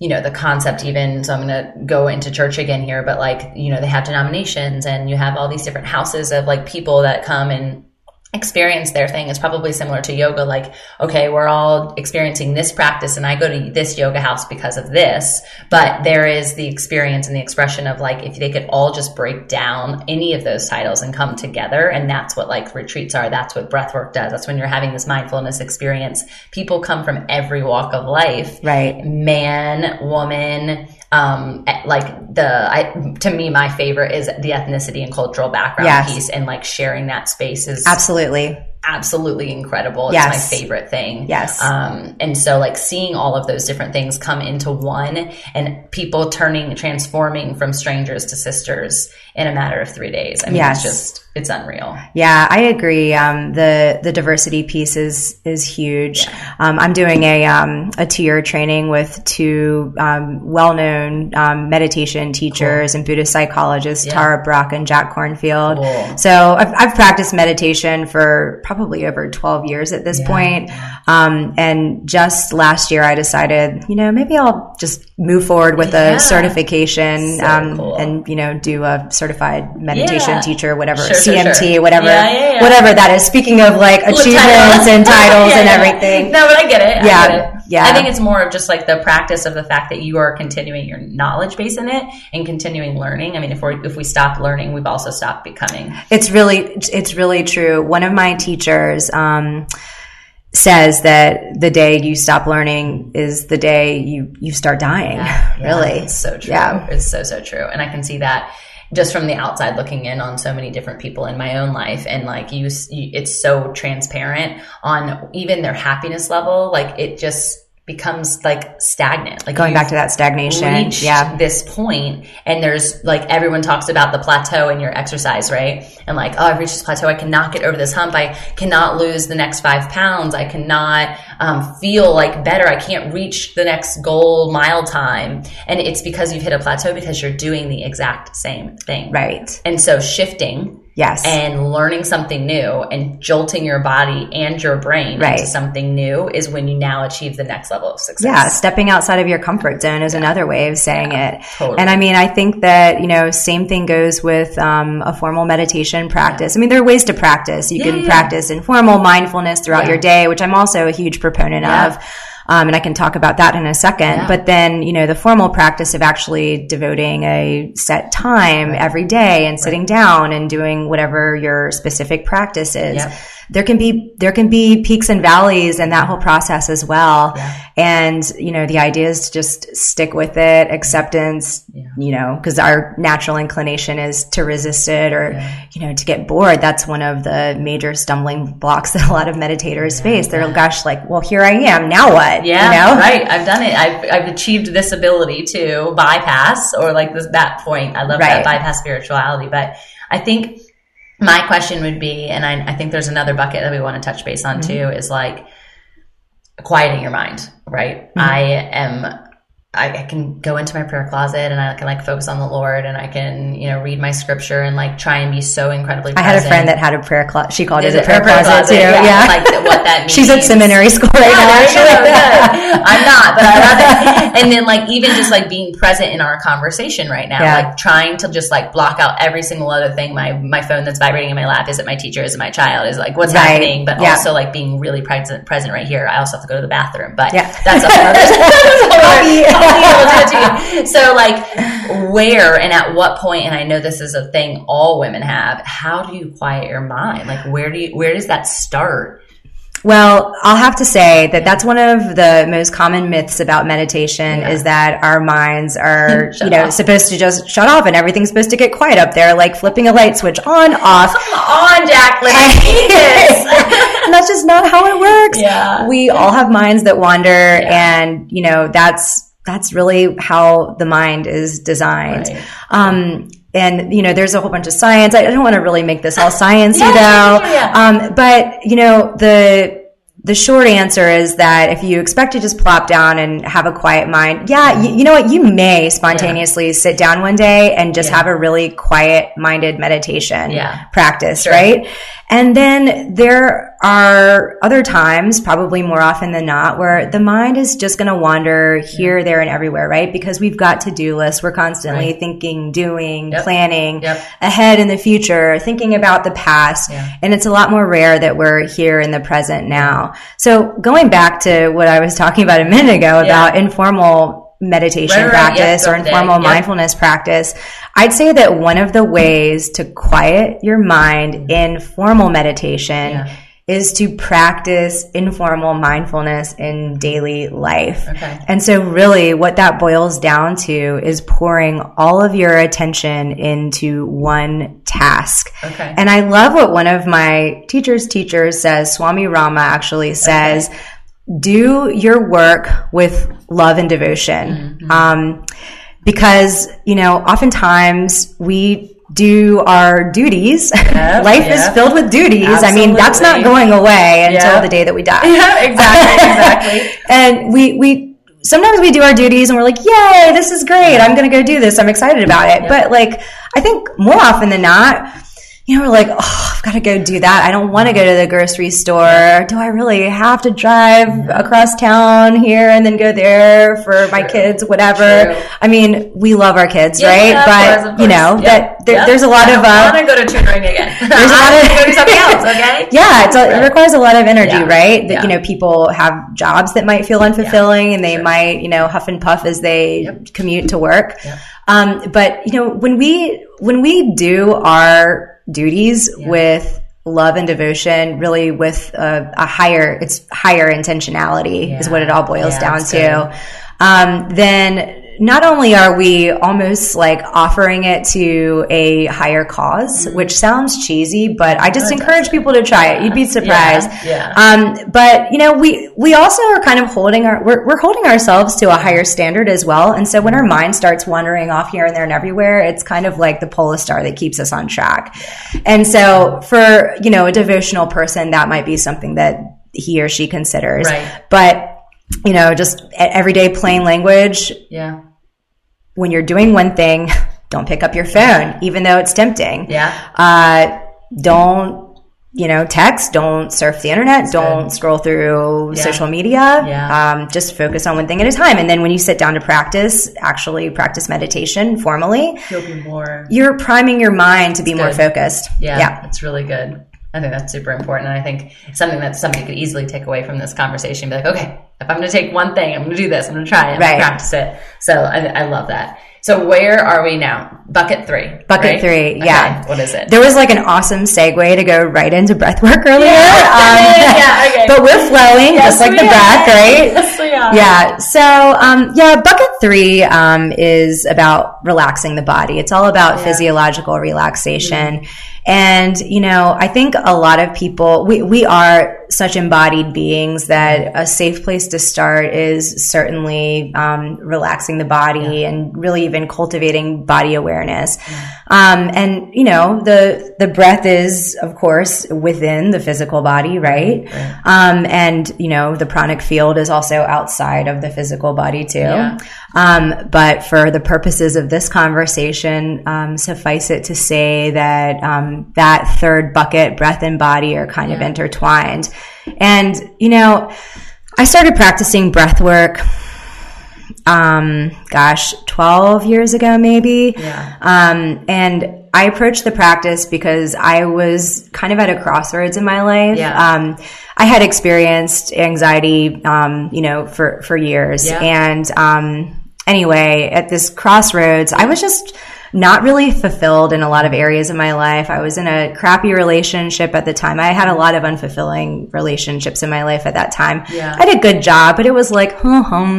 you know the concept even so i'm going to go into church again here but like you know they have denominations and you have all these different houses of like people that come and experience their thing. Is probably similar to yoga like okay we're all experiencing this practice and i go to this yoga house because of this but there is the experience and the expression of like if they could all just break down any of those titles and come together and that's what like retreats are that's what breath work does that's when you're having this mindfulness experience. People come from every walk of life. Right. Man woman um, like the I, to me my favorite is the ethnicity and cultural background yes. piece and like sharing that space is absolutely absolutely incredible. Yes. It's my favorite thing. Yes. Um, and so like seeing all of those different things come into one and people turning, transforming from strangers to sisters in a matter of three days. I mean, yes. it's just, it's unreal. Yeah, I agree. Um, the, the diversity piece is, is huge. Yeah. Um, I'm doing a, um, a two year training with two, um, well-known, um, meditation teachers cool. and Buddhist psychologists, yeah. Tara Brach and Jack Kornfield. Cool. So I've, I've practiced meditation for probably over 12 years at this yeah. point. Um, and just last year, I decided, you know, maybe I'll just move forward with yeah. a certification so um, cool. and, you know, do a certified meditation yeah. teacher, whatever, sure, CMT, sure, sure. whatever, whatever that is. Speaking of like achievements and titles and everything. No, but I get it. Yeah. Get it. Yeah. I think it's more of just like the practice of the fact that you are continuing your knowledge base in it and continuing learning. I mean, if we if we stop learning, we've also stopped becoming. It's really it's really true. One of my teachers um, says that the day you stop learning is the day you you start dying. Yeah, yeah, really, it's so true. Yeah, it's so so true, and I can see that just from the outside looking in on so many different people in my own life. And like you, you it's so transparent on even their happiness level. Like it just becomes like stagnant. Like going back to that stagnation. Yeah. This point and there's like everyone talks about the plateau in your exercise, right? And like, oh, I've reached this plateau. I cannot get over this hump. I cannot lose the next five pounds. I cannot um, feel like better. I can't reach the next goal mile time. And it's because you've hit a plateau because you're doing the exact same thing. Right. And so shifting Yes. And learning something new and jolting your body and your brain right. into something new is when you now achieve the next level of success. Yeah. Stepping outside of your comfort zone is yeah. another way of saying yeah, it. Totally. And I mean, I think that, you know, same thing goes with um, a formal meditation practice. Yeah. I mean, there are ways to practice. You can practice informal mindfulness throughout your day, which I'm also a huge proponent of. Um, and I can talk about that in a second. Yeah. But then, you know, the formal practice of actually devoting a set time right. every day and sitting down and doing whatever your specific practice is. Yep there can be there can be peaks and valleys in that whole process as well. Yeah. And you know, the idea is to just stick with it, acceptance. Yeah. You know, because our natural inclination is to resist it or yeah. you know to get bored. That's one of the major stumbling blocks that a lot of meditators face. They're like, gosh, like, well, here I am. Now what? Yeah, you know? right. I've done it. I've I've achieved this ability to bypass or like this, that point. I love right. that bypass spirituality, but I think my question would be, and I, I, think there's another bucket that we want to touch base on mm-hmm. too, is like quieting your mind, right? Mm-hmm. I am I, I, can go into my prayer closet and I can like focus on the Lord and I can, you know, read my scripture and like try and be so incredibly present. I had a friend that had a prayer closet. She called Is it a prayer, prayer closet, closet, too. Yeah. yeah. Like what that means. She's at seminary school right yeah, now. I'm not, but I love it. And then like even just like being present in our conversation right now, yeah. like trying to just like block out every single other thing. My, my phone that's vibrating in my lap. Is it my teacher? Is it my child? Is like what's right. happening? But yeah. also like being really present, present right here. I also have to go to the bathroom, but yeah. that's a whole so like where and at what point and i know this is a thing all women have how do you quiet your mind like where do you where does that start well, I'll have to say that that's one of the most common myths about meditation yeah. is that our minds are, you know, off. supposed to just shut off and everything's supposed to get quiet up there, like flipping a light switch on, off. Come on, Jacqueline. and that's just not how it works. Yeah. We all have minds that wander yeah. and, you know, that's that's really how the mind is designed. Right. Um, and you know, there's a whole bunch of science. I, don't want to really make this all sciencey yeah, though. Yeah, yeah, um, but you know, the the short answer is that if you expect to just plop down and have a quiet mind, yeah, you, you know what? You may spontaneously sit down one day and just have a really quiet minded meditation practice, sure. right? And then there are other times, probably more often than not, where the mind is just going to wander here, there, and everywhere, right? Because we've got to do lists. We're constantly right. thinking, doing, yep. planning yep. ahead in the future, thinking about the past. Yeah. And it's a lot more rare that we're here in the present now. So going back to what I was talking about a minute ago about yeah. informal meditation right, right, practice yep, or informal yep. mindfulness practice, I'd say that one of the ways to quiet your mind mm-hmm. in formal meditation yeah is to practice informal mindfulness in daily life. Okay. And so really what that boils down to is pouring all of your attention into one task. Okay. And I love what one of my teacher's teachers says, Swami Rama actually says, okay. Do your work with love and devotion. Mm-hmm. Um, because, you know, oftentimes we do our duties. Yep, Life yep. is filled with duties. Absolutely. I mean, that's not going away until yep. the day that we die. Yeah, exactly, exactly. and we we sometimes we do our duties and we're like, "Yay, this is great. I'm going to go do this. I'm excited about it." But like I think more often than not, you know, we're like, oh, I've got to go do that. I don't want to go to the grocery store. Do I really have to drive across town here and then go there for my kids, whatever? True. I mean, we love our kids, yeah, right? Yeah, but, course, course. you know, yep. that there, there's a lot I of, uh, want to go to tutoring again. there's a lot of, go do something else, okay? Yeah, a, it requires a lot of energy, yeah. right? That, you know, people have jobs that might feel unfulfilling and they sure. might, you know, huff and puff as they yep. commute to work. Um, but, you know, when we, when we do our duties yeah. with love and devotion really with a, a higher it's higher intentionality yeah. is what it all boils yeah, down to um, then not only are we almost like offering it to a higher because mm-hmm. which sounds cheesy, but I just encourage people to try it. You'd be surprised. Yeah. yeah. Um, but you know, we, we also are kind of holding our, we're, we're holding ourselves to a higher standard as well. And so when our mind starts wandering off here and there and everywhere, it's kind of like the polar star that keeps us on track. And so for, you know, a devotional person, that might be something that he or she considers. Right. But you know, just everyday plain language. Yeah when you're doing one thing, don't pick up your phone, even though it's tempting. Yeah. Uh, don't, you know, text, don't surf the internet, That's don't good. scroll through yeah. social media. Yeah. Um, just focus on one thing at a time. And then when you sit down to practice, actually practice meditation formally, you'll be more, you're priming your mind to be more focused. Yeah. Yeah. That's really good. I think that's super important. And I think something that somebody could easily take away from this conversation be like, okay, if I'm going to take one thing, I'm going to do this. I'm going to try it. Right. practice it. So I, I, love that. So where are we now? Bucket three. Bucket right? three. Yeah. Okay. What is it? There was like an awesome segue to go right into breath work earlier. Yeah. Um, yeah okay. But we're flowing yes, just like the are. breath, right? Yes, we are. Yeah. So, um, yeah, bucket three, um, is about relaxing the body. It's all about yeah. physiological relaxation. Mm-hmm and, you know, I think a lot of people, we, we are such embodied beings that a safe place to start is certainly um, relaxing the body yeah. and really even cultivating body awareness. Yeah. Um, and, you know, the, the breath is, of course, within the physical body, right? right. Um, and, you know, the pranic field is also outside of the physical body too. Yeah. Um, but for the purposes of this conversation, um, suffice it to say that um, that third bucket, breath and body, are kind yeah. of intertwined. And, you know, I started practicing breath work um, gosh, 12 years ago, maybe. Yeah. Um, and I approached the practice because I was kind of at a crossroads in my life. Yeah. Um, I had experienced anxiety, um, you know, for, for years. Yeah. And, um, anyway, at this crossroads, I was just, not really fulfilled in a lot of areas of my life. I was in a crappy relationship at the time. I had a lot of unfulfilling relationships in my life at that time. Yeah. I had a good job, but it was like.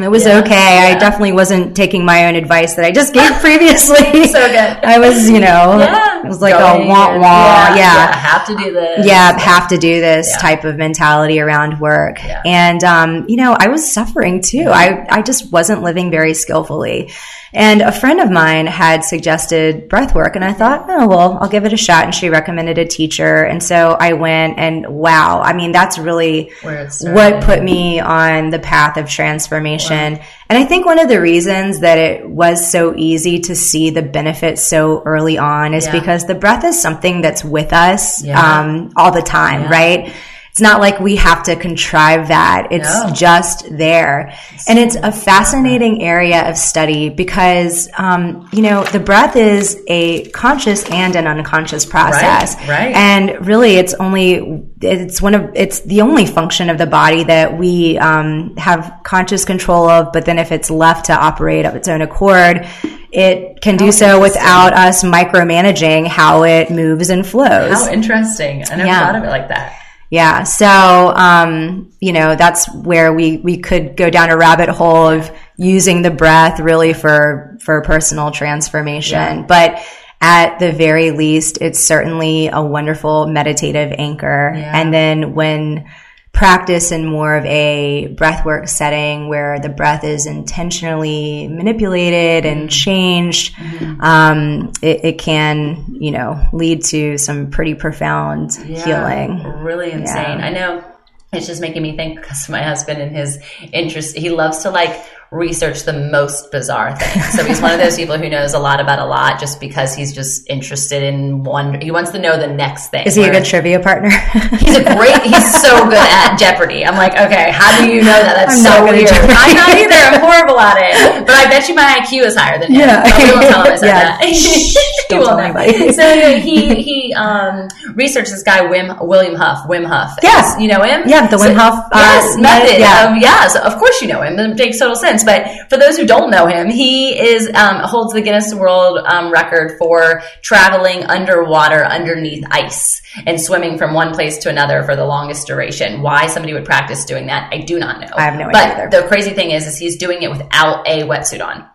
It was yeah. okay. Yeah. I definitely wasn't taking my own advice that I just gave previously. so good. I was, you know. It was like a wah wah. Yeah, yeah. Have to do this. Yeah, have to do this type of mentality around work. And, um, you know, I was suffering too. I, I just wasn't living very skillfully. And a friend of mine had suggested breath work, and I thought, oh, well, I'll give it a shot. And she recommended a teacher. And so I went, and wow, I mean, that's really what put me on the path of transformation. Wow. And I think one of the reasons that it was so easy to see the benefits so early on is yeah. because the breath is something that's with us yeah. um, all the time, yeah. right? It's not like we have to contrive that. It's no. just there. and it's a fascinating area of study because, um, you know, the breath is a conscious and an unconscious process. Right, right. And really it's only, it's one of, it's the only function of the body that we, um, have conscious control of. But then if it's left to operate of its own accord, it can do so without us micromanaging how it moves and flows. How interesting. I never yeah. thought of it like that. Yeah. So, um, you know, that's where we, we could go down a rabbit hole of using the breath really for, for personal transformation. Yeah. But at the very least, it's certainly a wonderful meditative anchor. Yeah. And then when practice in more of a breathwork setting where the breath is intentionally manipulated and mm-hmm. changed, mm-hmm. um, it, it, can, you know, lead to some pretty profound yeah, healing. Really insane. Yeah. I know it's just making me think because my husband and his interest, he loves to like research the most bizarre things. So he's one of those people who knows a lot about a lot just because he's just interested in one. He wants to know the next thing. Is he a good trivia partner? he's a great. He's so good at Jeopardy. I'm like, okay, how do you know that? That's I'm so weird. I'm not either. I'm horrible at it. But I bet you my IQ is higher than him. Yeah. Won't tell him I said yeah. that. Shh, don't tell anybody. So he he um, researched this guy Wim William Hof. Wim Hof. Yes, you know him. Yeah, the Wim so, Hof. Uh, yes, method. Yeah, um, yeah. So of course you know him. It makes total sense. But for those who don't know him, he is um, holds the Guinness World um, Record for traveling underwater underneath ice and swimming from one place to another for the longest duration. Why somebody would practice doing that, I do not know. I have no but idea. But the crazy thing is, is he's doing it without a wetsuit on.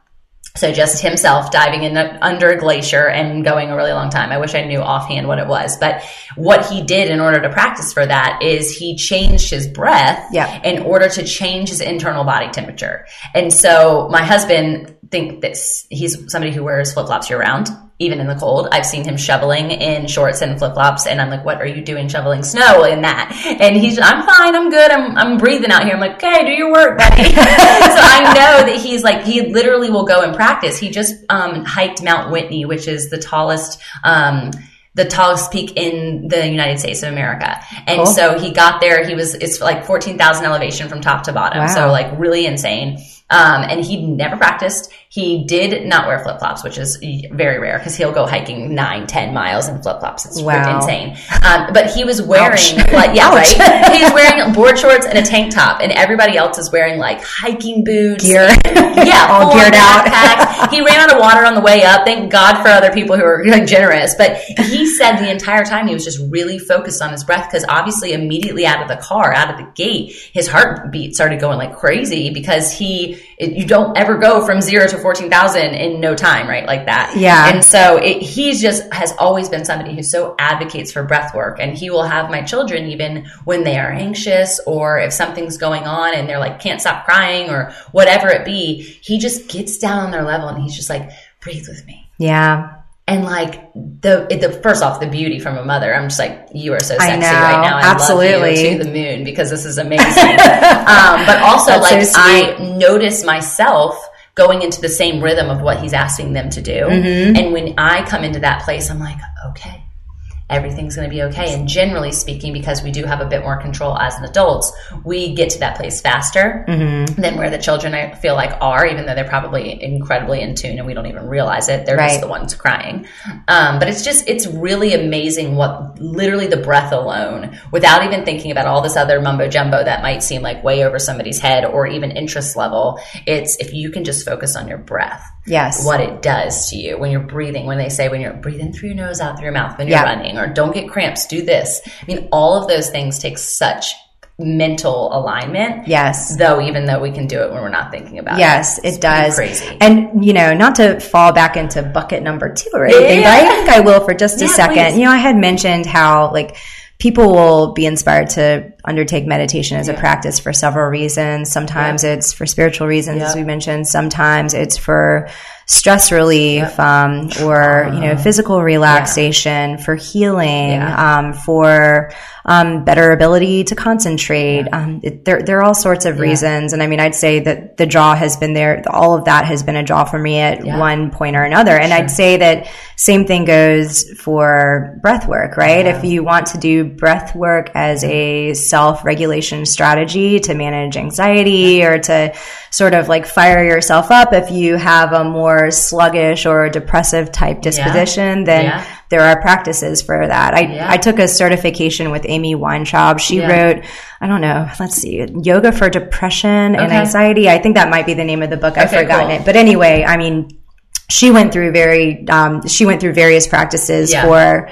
So just himself diving in under a glacier and going a really long time. I wish I knew offhand what it was, but what he did in order to practice for that is he changed his breath yeah. in order to change his internal body temperature. And so my husband think this, he's somebody who wears flip flops year round even in the cold. I've seen him shoveling in shorts and flip flops, and I'm like, "What are you doing shoveling snow in that?" And he's, "I'm fine, I'm good, I'm I'm breathing out here." I'm like, "Okay, do your work, buddy." so I know that he's like, he literally will go and practice. He just um, hiked Mount Whitney, which is the tallest. Um, the tallest peak in the United States of America. And cool. so he got there. He was, it's like 14,000 elevation from top to bottom. Wow. So like really insane. Um, and he'd never practiced. He did not wear flip flops, which is very rare because he'll go hiking nine, ten miles in flip flops. It's wow. insane. Um, but he was wearing, like, yeah, Ouch. right. He's wearing board shorts and a tank top, and everybody else is wearing like hiking boots, gear, yeah, all geared out. he ran out of water on the way up. Thank God for other people who are like, generous. But he said the entire time he was just really focused on his breath because obviously immediately out of the car, out of the gate, his heartbeat started going like crazy because he you don't ever go from zero to 14,000 in no time, right? Like that. Yeah. And so it, he's just has always been somebody who so advocates for breath work. And he will have my children even when they are anxious or if something's going on and they're like, can't stop crying or whatever it be. He just gets down on their level and he's just like, breathe with me. Yeah and like the the first off the beauty from a mother i'm just like you are so sexy right now I absolutely to the moon because this is amazing um, but also like so i notice myself going into the same rhythm of what he's asking them to do. Mm-hmm. And when I come into that place, I'm like, okay, everything's going to be okay. And generally speaking, because we do have a bit more control as an adults, we get to that place faster mm-hmm. than where the children I feel like are, even though they're probably incredibly in tune and we don't even realize it. They're right. just the ones crying. Um, but it's just, it's really amazing what literally the breath alone, without even thinking about all this other mumbo jumbo that might seem like way over somebody's head or even interest level. It's if you can just focus on your breath. Yes. What it does to you when you're breathing, when they say when you're breathing through your nose, out through your mouth, when you're yeah. running or don't get cramps, do this. I mean, all of those things take such mental alignment. Yes. Though, even though we can do it when we're not thinking about yes, it. Yes, it does. Crazy. And, you know, not to fall back into bucket number two or anything, yeah. but I think I will for just yeah, a second. Please. You know, I had mentioned how, like, people will be inspired to undertake meditation as yeah. a practice for several reasons. Sometimes yeah. it's for spiritual reasons, yeah. as we mentioned. Sometimes it's for stress relief, um, or, you know, uh-huh. physical relaxation, for healing, um, for, um, better ability to concentrate. Um, it, there, there are all sorts of reasons. And I mean, I'd say that the draw has been there. All of that has been a draw for me at one point or another. And sure. I'd say that same thing goes for breath work, right? If you want to do breath work as a self regulation strategy to manage anxiety or to sort of like fire yourself up if you have a more sluggish or depressive type disposition, yeah. then yeah. there are practices for that. I, yeah. I took a certification with Amy Weintraub. She wrote, I don't know, let's see, Yoga for Depression and. Anxiety. I think that might be the name of the book. Okay, I've forgotten cool. it. But anyway, I mean, she went through very, um, she went through various practices for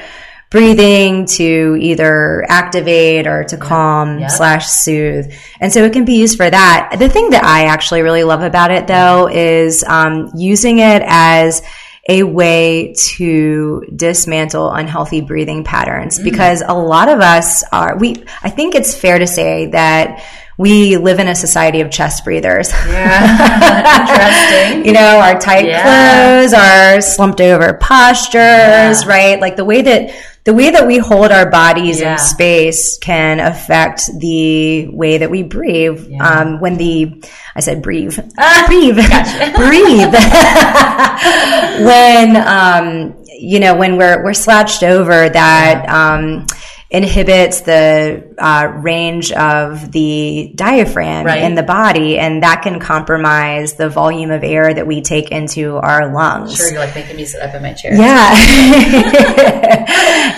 breathing to either activate or to calm yeah. slash soothe. And so it can be used for that. The thing that I actually really love about it though is um, using it as a way to dismantle unhealthy breathing patterns mm. because a lot of us are we I think it's fair to say that we live in a society of chest breathers. Yeah. Interesting. you know, our tight yeah. clothes, our slumped over postures, yeah. right? Like the way that the way that we hold our bodies yeah. in space can affect the way that we breathe. Yeah. Um, when the, I said breathe, ah, breathe, gotcha. breathe. when, um, you know, when we're, we're slouched over that, um, inhibits the uh, range of the diaphragm right. in the body, and that can compromise the volume of air that we take into our lungs. Sure, you're like making me sit up in my chair. Yeah.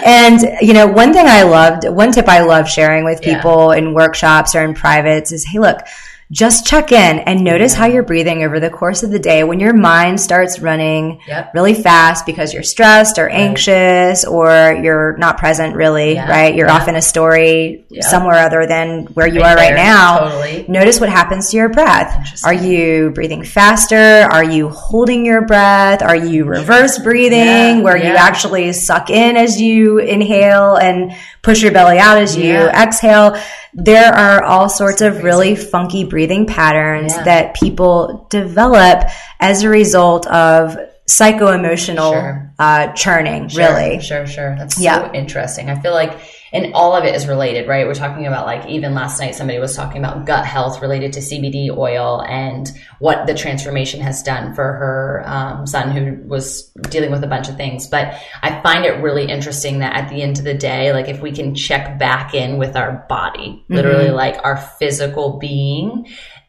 and, you know, one thing I loved, one tip I love sharing with people yeah. in workshops or in privates is hey, look, just check in and notice yeah. how you're breathing over the course of the day when your mind starts running yep. really fast because you're stressed or anxious right. or you're not present really, yeah. right? You're yeah. off in a story somewhere other than where you right are right there. now. Totally. Notice what happens to your breath. Are you breathing faster? Are you holding your breath? Are you reverse breathing where you actually suck in as you inhale and push your belly out as you exhale? There are all sorts of really funky breathing patterns yeah. that people develop as a result of psycho emotional sure. uh, churning, sure, really. Sure, sure. That's yeah. so interesting. I feel like and all of it is related, right? We're talking about like even last night somebody was talking about gut health related to CBD oil and what the transformation has done for her um, son who was dealing with a bunch of things. But I find it really interesting that at the end of the day, like if we can check back in with our body, literally mm-hmm. like our physical being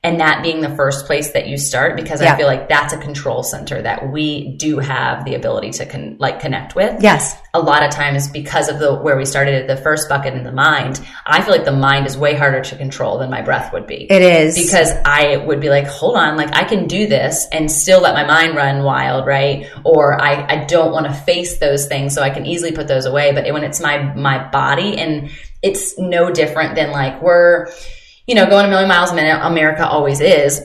and that being the first place that you start because yeah. I feel like that's a control center that we do have the ability to con- like connect with. Yes. A lot of times because of the where we started at the first bucket in the mind, I feel like the mind is way harder to control than my breath would be. It is. Because I would be like, hold on, like I can do this and still let my mind run wild, right? Or I, I don't want to face those things so I can easily put those away. But when it's my my body and it's no different than like we're you know, going a million miles a minute, America always is,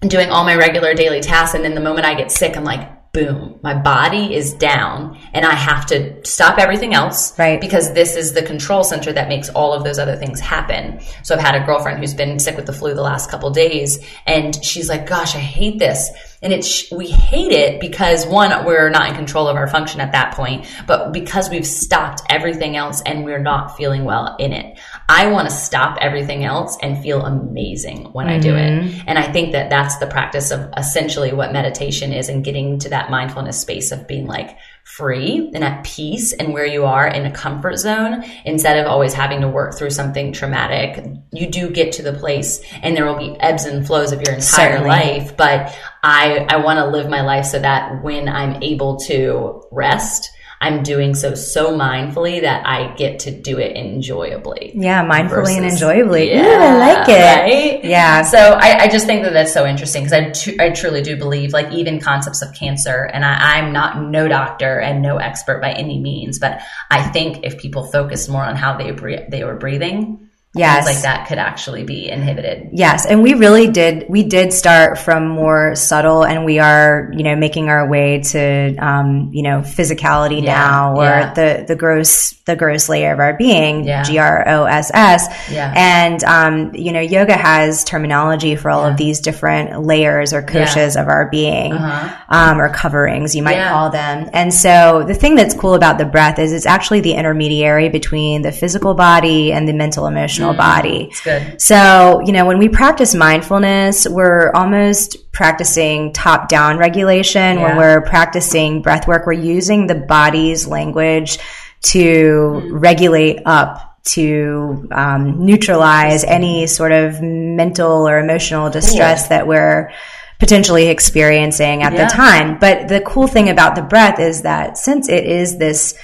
doing all my regular daily tasks. And then the moment I get sick, I'm like, boom, my body is down and I have to stop everything else. Right. Because this is the control center that makes all of those other things happen. So I've had a girlfriend who's been sick with the flu the last couple days and she's like, gosh, I hate this. And it's, we hate it because one, we're not in control of our function at that point, but because we've stopped everything else and we're not feeling well in it. I want to stop everything else and feel amazing when mm-hmm. I do it. Mm-hmm. And I think that that's the practice of essentially what meditation is and getting to that mindfulness space of being like, free and at peace and where you are in a comfort zone instead of always having to work through something traumatic. You do get to the place and there will be ebbs and flows of your entire Certainly. life, but I, I want to live my life so that when I'm able to rest, I'm doing so so mindfully that I get to do it enjoyably. Yeah, mindfully versus, and enjoyably. Yeah, Ooh, I like it. Right? Yeah. So I, I, just think that that's so interesting because I, tr- I truly do believe like even concepts of cancer, and I, I'm not no doctor and no expert by any means, but I think if people focus more on how they bre- they were breathing, yes. like that could actually be inhibited. Yes, and we really did. We did start from more subtle, and we are, you know, making our way to, um, you know, physicality yeah. now, or yeah. the the gross the gross layer of our being, yeah. G R O S S. Yeah. And um, you know, yoga has terminology for all of these different layers or koshas of our being, uh-huh. um, or coverings, you might call them. And so, the thing that's cool about the breath is it's actually the intermediary between the physical body and the mental emotional emotional body. good. So, you know, when we practice mindfulness, we're almost practicing top down regulation. Yeah. When we're practicing breath work, we're using the body's language to mm. regulate up to um, neutralize any sort of mental or emotional distress cool. that we're potentially experiencing at yeah. the time. But the cool thing about the breath is that since it is this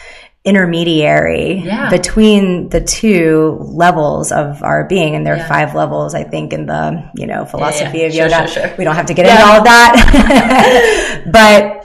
intermediary yeah. between the two levels of our being and there are yeah. five levels i think in the you know philosophy yeah, of yoga sure, sure, sure. we don't have to get into all of that but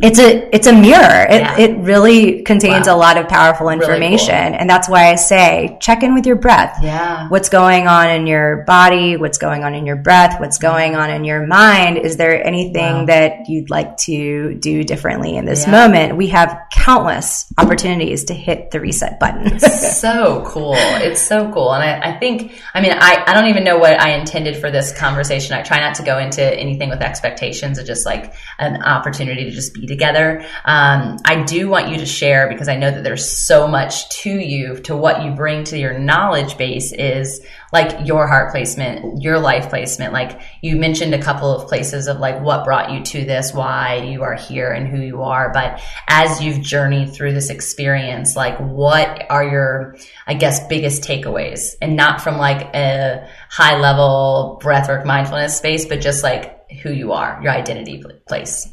it's a it's a mirror. It, yeah. it really contains wow. a lot of powerful information, really cool. and that's why I say check in with your breath. Yeah, what's going on in your body? What's going on in your breath? What's mm-hmm. going on in your mind? Is there anything wow. that you'd like to do differently in this yeah. moment? We have countless opportunities to hit the reset button. so cool! It's so cool, and I, I think I mean I I don't even know what I intended for this conversation. I try not to go into anything with expectations. It's just like an opportunity to just be together. Um, I do want you to share because I know that there's so much to you, to what you bring to your knowledge base is like your heart placement, your life placement. Like you mentioned a couple of places of like what brought you to this, why you are here and who you are. But as you've journeyed through this experience, like what are your, I guess, biggest takeaways and not from like a high level breathwork mindfulness space, but just like who you are, your identity place.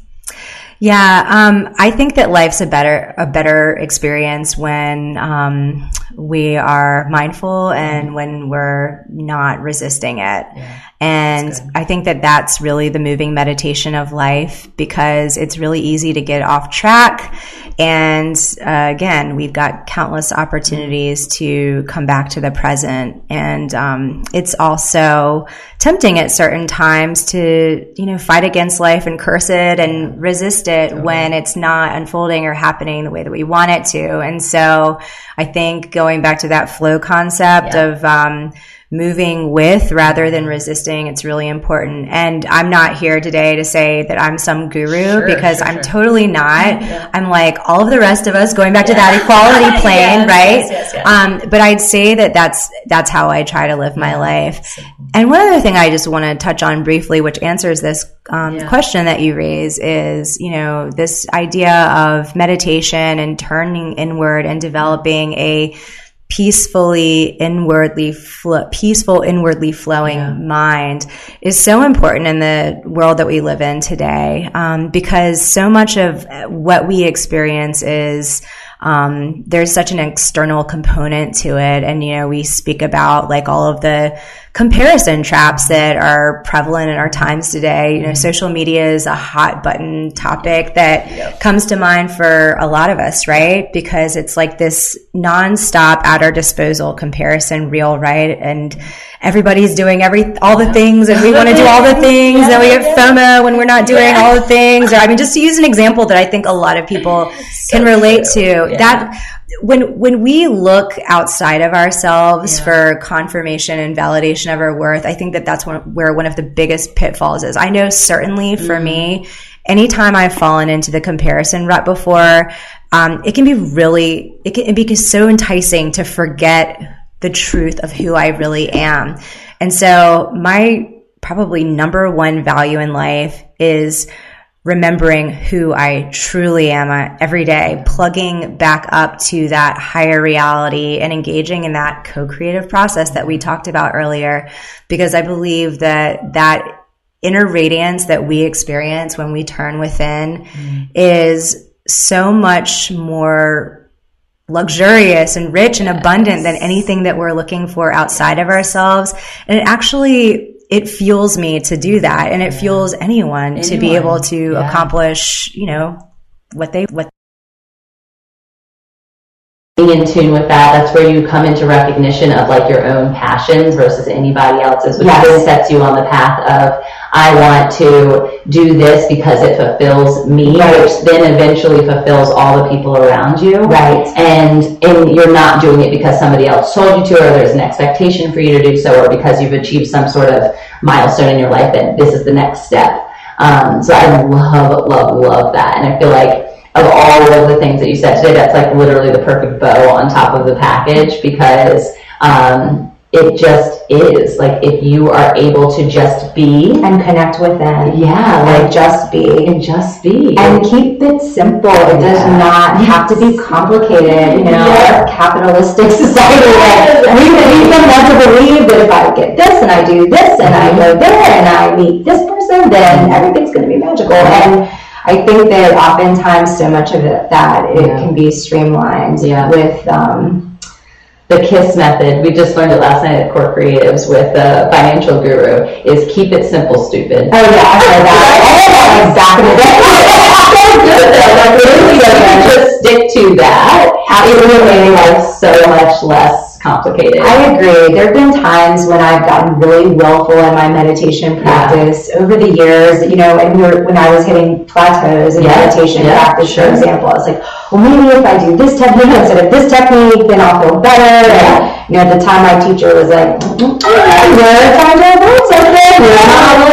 Yeah, um, I think that life's a better a better experience when um, we are mindful and when we're not resisting it. Yeah, and I think that that's really the moving meditation of life because it's really easy to get off track. And uh, again, we've got countless opportunities to come back to the present. And um, it's also tempting at certain times to, you know, fight against life and curse it and resist it okay. when it's not unfolding or happening the way that we want it to. And so I think going back to that flow concept yeah. of, um, moving with rather than resisting. It's really important. And I'm not here today to say that I'm some guru sure, because sure, I'm sure. totally not. Yeah. I'm like all of the rest of us going back yeah. to that equality plane, yes, right? Yes, yes, um, but I'd say that that's, that's how I try to live my life. And one other thing I just want to touch on briefly, which answers this um, yeah. question that you raise is, you know, this idea of meditation and turning inward and developing a peacefully inwardly peaceful inwardly flowing yeah. mind is so important in the world that we live in today um, because so much of what we experience is um, there's such an external component to it. And, you know, we speak about like all of the comparison traps that are prevalent in our times today. You know, mm-hmm. social media is a hot button topic that yep. comes to mind for a lot of us, right? Because it's like this nonstop at our disposal comparison reel, right? And everybody's doing every, all the things and we want to do all the things yeah, and we get FOMO when we're not doing yeah. all the things. Or I mean, just to use an example that I think a lot of people so can relate true. to yeah. that when when we look outside of ourselves yeah. for confirmation and validation of our worth, I think that that's one, where one of the biggest pitfalls is. I know certainly for mm. me, anytime I've fallen into the comparison rut before, um, it can be really it can, be so enticing to forget the truth of who I really am. And so my probably number one value in life is remembering who I truly am uh, every day, plugging back up to that higher reality and engaging in that co-creative process that we talked about earlier because I believe that that inner radiance that we experience when we turn within mm. is so much more luxurious and rich and abundant than anything that we're looking for outside of ourselves. And it actually it fuels me to do that and it yeah. fuels anyone, anyone, to be able to yeah. accomplish, you know, what they what being in tune with that, that's where you come into recognition of like your own passions versus anybody else's, which yes. then sets you on the path of I want to do this because it fulfills me, right. which then eventually fulfills all the people around you. Right. And and you're not doing it because somebody else told you to, or there's an expectation for you to do so, or because you've achieved some sort of milestone in your life that this is the next step. Um, so I love, love, love that, and I feel like of all of the things that you said today, that's like literally the perfect bow on top of the package because um, it just is like if you are able to just be and connect with them yeah like just be and just be and keep it simple it does yeah. not have to be complicated you know yeah. capitalistic society yes. we need them want to believe that if i get this and i do this and i go there and i meet this person then everything's going to be magical and I think that oftentimes so much of it that it yeah. can be streamlined yeah. with um, the KISS method, we just learned it last night at Core Creatives with the financial guru, is keep it simple, stupid. Oh yeah, I heard that. back in the day. so good though. Like really, like, just stick to that. It will make life so much less complicated. I agree. There have been times when I've gotten really willful in my meditation practice yeah. over the years, you know, and when I was hitting plateaus in yeah. meditation yeah. practice, sure. for example, I was like, well, maybe if I do this technique instead of this technique, then I'll feel better. And, you know, at the time my teacher was like, you're to avoid something. Yeah.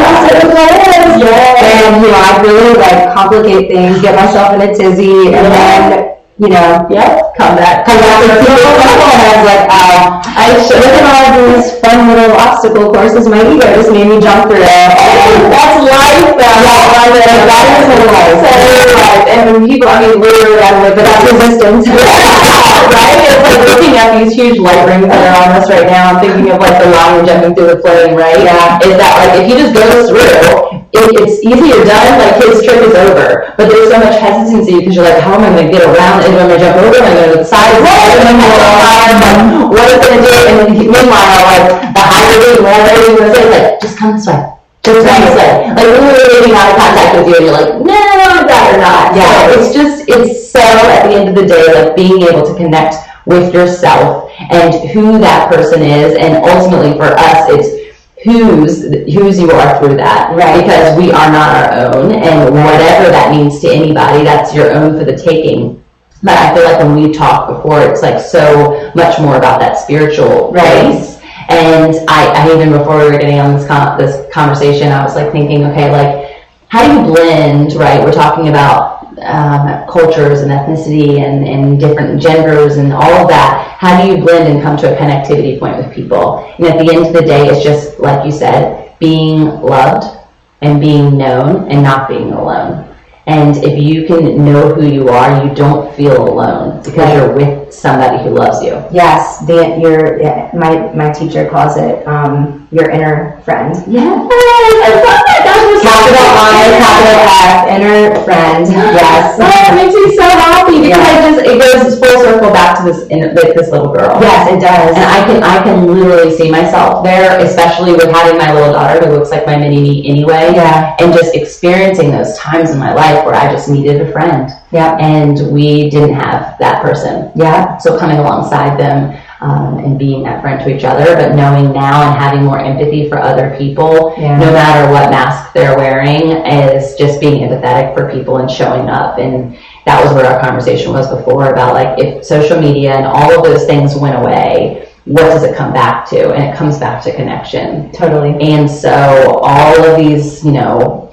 And, you know, I really like complicate things, get myself in a tizzy, and then you know, yep, come back, come back to people. and I was like, uh, I should look at all these fun little obstacle courses. My ego just made me jump through it. that's life, though. Yeah, that is, that is life. That is life. And when people, I mean, literally, I live, but that's resistance. right? It's like looking at these huge light rings that are on us right now. I'm thinking of like the lion jumping through the flame, right? Yeah. Is that like if he just goes through, it's easier done, like his trick is over. But there's so much hesitancy because you're like, how am I going to get around it? Am I going to jump over? Am I going to the side? What am I going to What is going to do? And then meanwhile, like the higher rating, lower rating, was like, just come this way. Just come this way. Like literally making eye contact with you, and you're like, no, I'd rather not. Yeah, so it's just, it's so at the end of the day, like being able to connect with yourself and who that person is, and ultimately for us, it's whose whose you are through that. Right. Because we are not our own and whatever that means to anybody that's your own for the taking. But i feel like when we talked before it's like so much more about that spiritual right. and I, I even before we were getting on this con- this conversation i was like thinking okay like how do you blend right? We're talking about um, cultures and ethnicity and, and different genders and all of that, how do you blend and come to a connectivity point with people? And at the end of the day, it's just, like you said, being loved and being known and not being alone. And if you can know who you are, you don't feel alone because you're with somebody who loves you. Yes, the, your my my teacher calls it um, your inner friend. Yeah, I love that. That was capital I, capital F, inner friend. Yes, oh, it makes me so happy because yeah. I just it goes circle back to this in, with this little girl. Yes, it does. And I can I can literally see myself there, especially with having my little daughter who looks like my mini me anyway. Yeah, and just experiencing those times in my life life where I just needed a friend. Yeah. And we didn't have that person. Yeah. So coming alongside them um, and being that friend to each other, but knowing now and having more empathy for other people, yeah. no matter what mask they're wearing, is just being empathetic for people and showing up. And that was where our conversation was before about like if social media and all of those things went away, what does it come back to? And it comes back to connection. Totally. And so all of these, you know,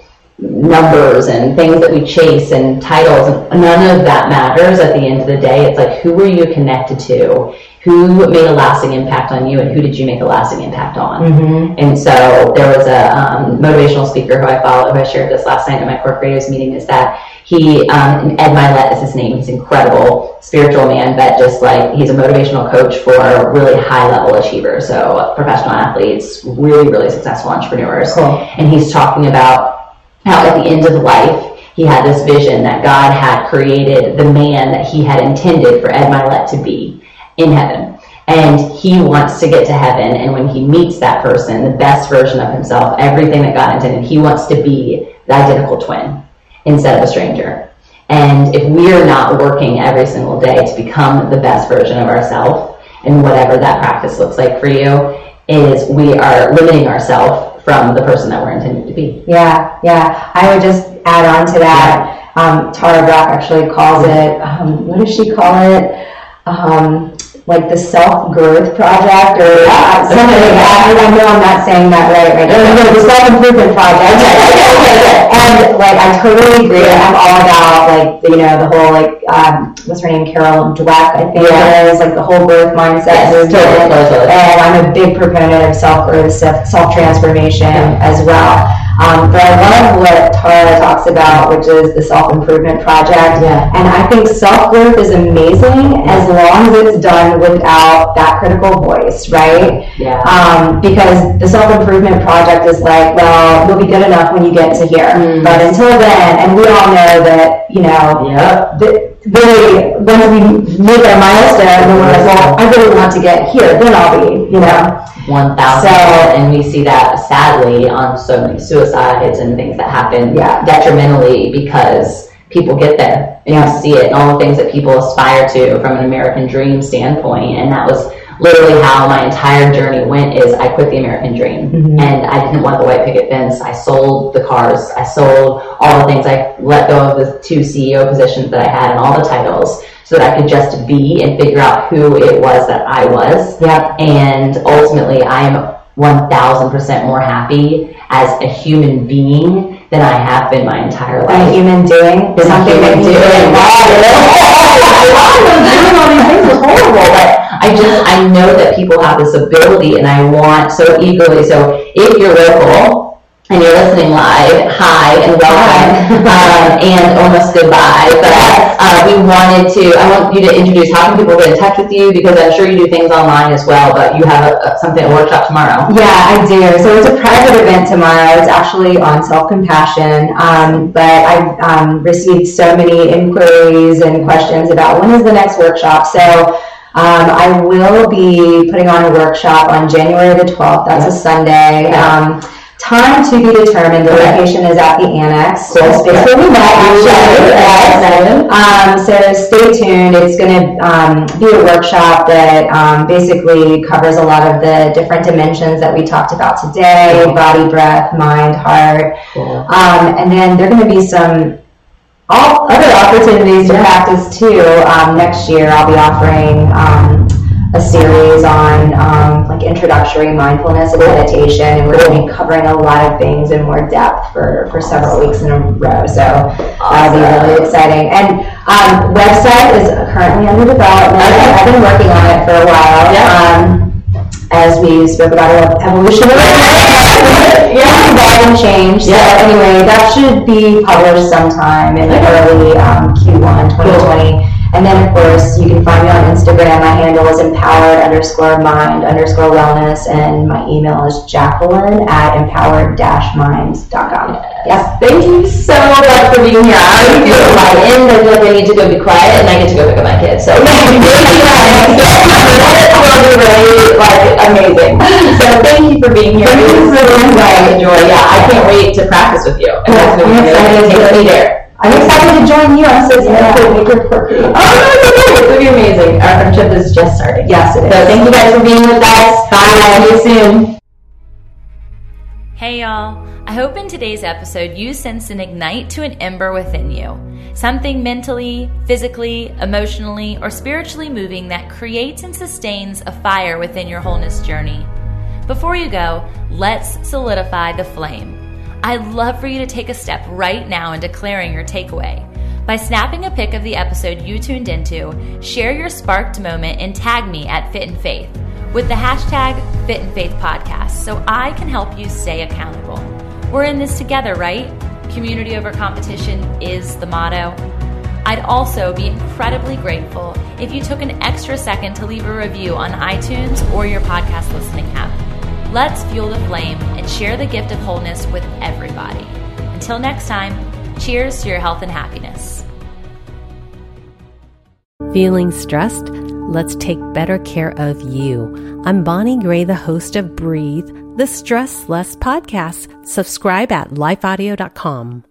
numbers and things that we chase and titles and none of that matters at the end of the day it's like who are you connected to who made a lasting impact on you and who did you make a lasting impact on? Mm-hmm. And so there was a um, motivational speaker who I follow, who I shared this last night at my Core Creatives meeting, is that he, um, Ed Mylett is his name, he's incredible spiritual man, but just like he's a motivational coach for really high level achievers, so professional athletes, really, really successful entrepreneurs. Cool. And he's talking about how at the end of life, he had this vision that God had created the man that he had intended for Ed Mylett to be in heaven. And he wants to get to heaven. And when he meets that person, the best version of himself, everything that God intended, he wants to be the identical twin instead of a stranger. And if we are not working every single day to become the best version of ourselves, and whatever that practice looks like for you, is we are limiting ourselves from the person that we're intended to be. Yeah, yeah. I would just add on to that. Um, Tara Brach actually calls it, um, what does she call it? Um, like the self growth project or something like that. I know I'm not saying that right right now. No, the self improvement project. and like I totally agree. I'm all about like you know the whole like um, what's her name Carol Dweck I think yeah. is like the whole growth mindset yes. Totally, totally. And I'm a big proponent of self growth, self transformation as well. Um, but I love what Tara talks about, which is the self improvement project. Yeah. And I think self growth is amazing as long as it's done without that critical voice, right? Yeah. Um, because the self improvement project is like, well, you'll be good enough when you get to here. Mm. But until then, and we all know that, you know, yep. the, really, once we meet our milestone, then we're like, well, I really want to get here, then I'll be, you know. 1000 so, and we see that sadly on so many suicides and things that happen yeah. detrimentally because people get there and yeah. you see it and all the things that people aspire to from an American dream standpoint and that was literally how my entire journey went is I quit the American dream mm-hmm. and I didn't want the white picket fence. I sold the cars. I sold all the things. I let go of the two CEO positions that I had and all the titles so that I could just be and figure out who it was that I was. Yeah. And ultimately, I am 1000% more happy as a human being than I have been my entire life. A human doing been something a human doing. doing all these things is horrible, but I just I know that people have this ability, and I want so eagerly. So if you're local and you're listening live, hi and welcome, um, and almost goodbye. But uh, we wanted to, I want you to introduce how can people get in touch with you because I'm sure you do things online as well, but you have a, a, something, a workshop tomorrow. Yeah, I do. So it's a private event tomorrow. It's actually on self compassion, um, but I've um, received so many inquiries and questions about when is the next workshop. So um, I will be putting on a workshop on January the 12th. That's a Sunday. Um, Time to be determined. The location is at the annex. So space where we met actually. Um, so stay tuned. It's going to um, be a workshop that um, basically covers a lot of the different dimensions that we talked about today: body, breath, mind, heart. Cool. Um, and then there are going to be some all other opportunities to practice too. Um, next year, I'll be offering um, a series on um, like introductory mindfulness and meditation, and we're going to be covering a lot of things in more depth for, for several weeks in a row. So that'll be really exciting. And um, website is currently under development. I've been working on it for a while. Um, as we spoke about evolution yeah, evolve and change. So anyway, that should be published sometime in early um, Q1 2020. And then, of course, you can find me on Instagram. My handle is empowered underscore mind underscore wellness, and my email is Jacqueline at empowered mind.com. Yes. Thank you so much for being here. I already feel. I feel like I need to go be quiet, and I get to go pick up my kids. So thank you. really like amazing. So thank you for being here. Thank you for the enjoy. Yeah, I can't wait to practice with you. And that's going to take me there. I'm excited to join you. I'm so excited to make your quirky. Oh, no, It's going to be amazing. Our friendship is just starting. Yes, it is. So thank you guys for being with us. Bye. See you soon. Hey, y'all. I hope in today's episode you sense an ignite to an ember within you. Something mentally, physically, emotionally, or spiritually moving that creates and sustains a fire within your wholeness journey. Before you go, let's solidify the flame. I'd love for you to take a step right now in declaring your takeaway. By snapping a pic of the episode you tuned into, share your sparked moment and tag me at Fit and Faith with the hashtag Fit and Faith Podcast so I can help you stay accountable. We're in this together, right? Community over competition is the motto. I'd also be incredibly grateful if you took an extra second to leave a review on iTunes or your podcast listening app. Let's fuel the flame and share the gift of wholeness with everybody. Until next time, cheers to your health and happiness. Feeling stressed? Let's take better care of you. I'm Bonnie Gray, the host of Breathe, the Stress Less podcast. Subscribe at lifeaudio.com.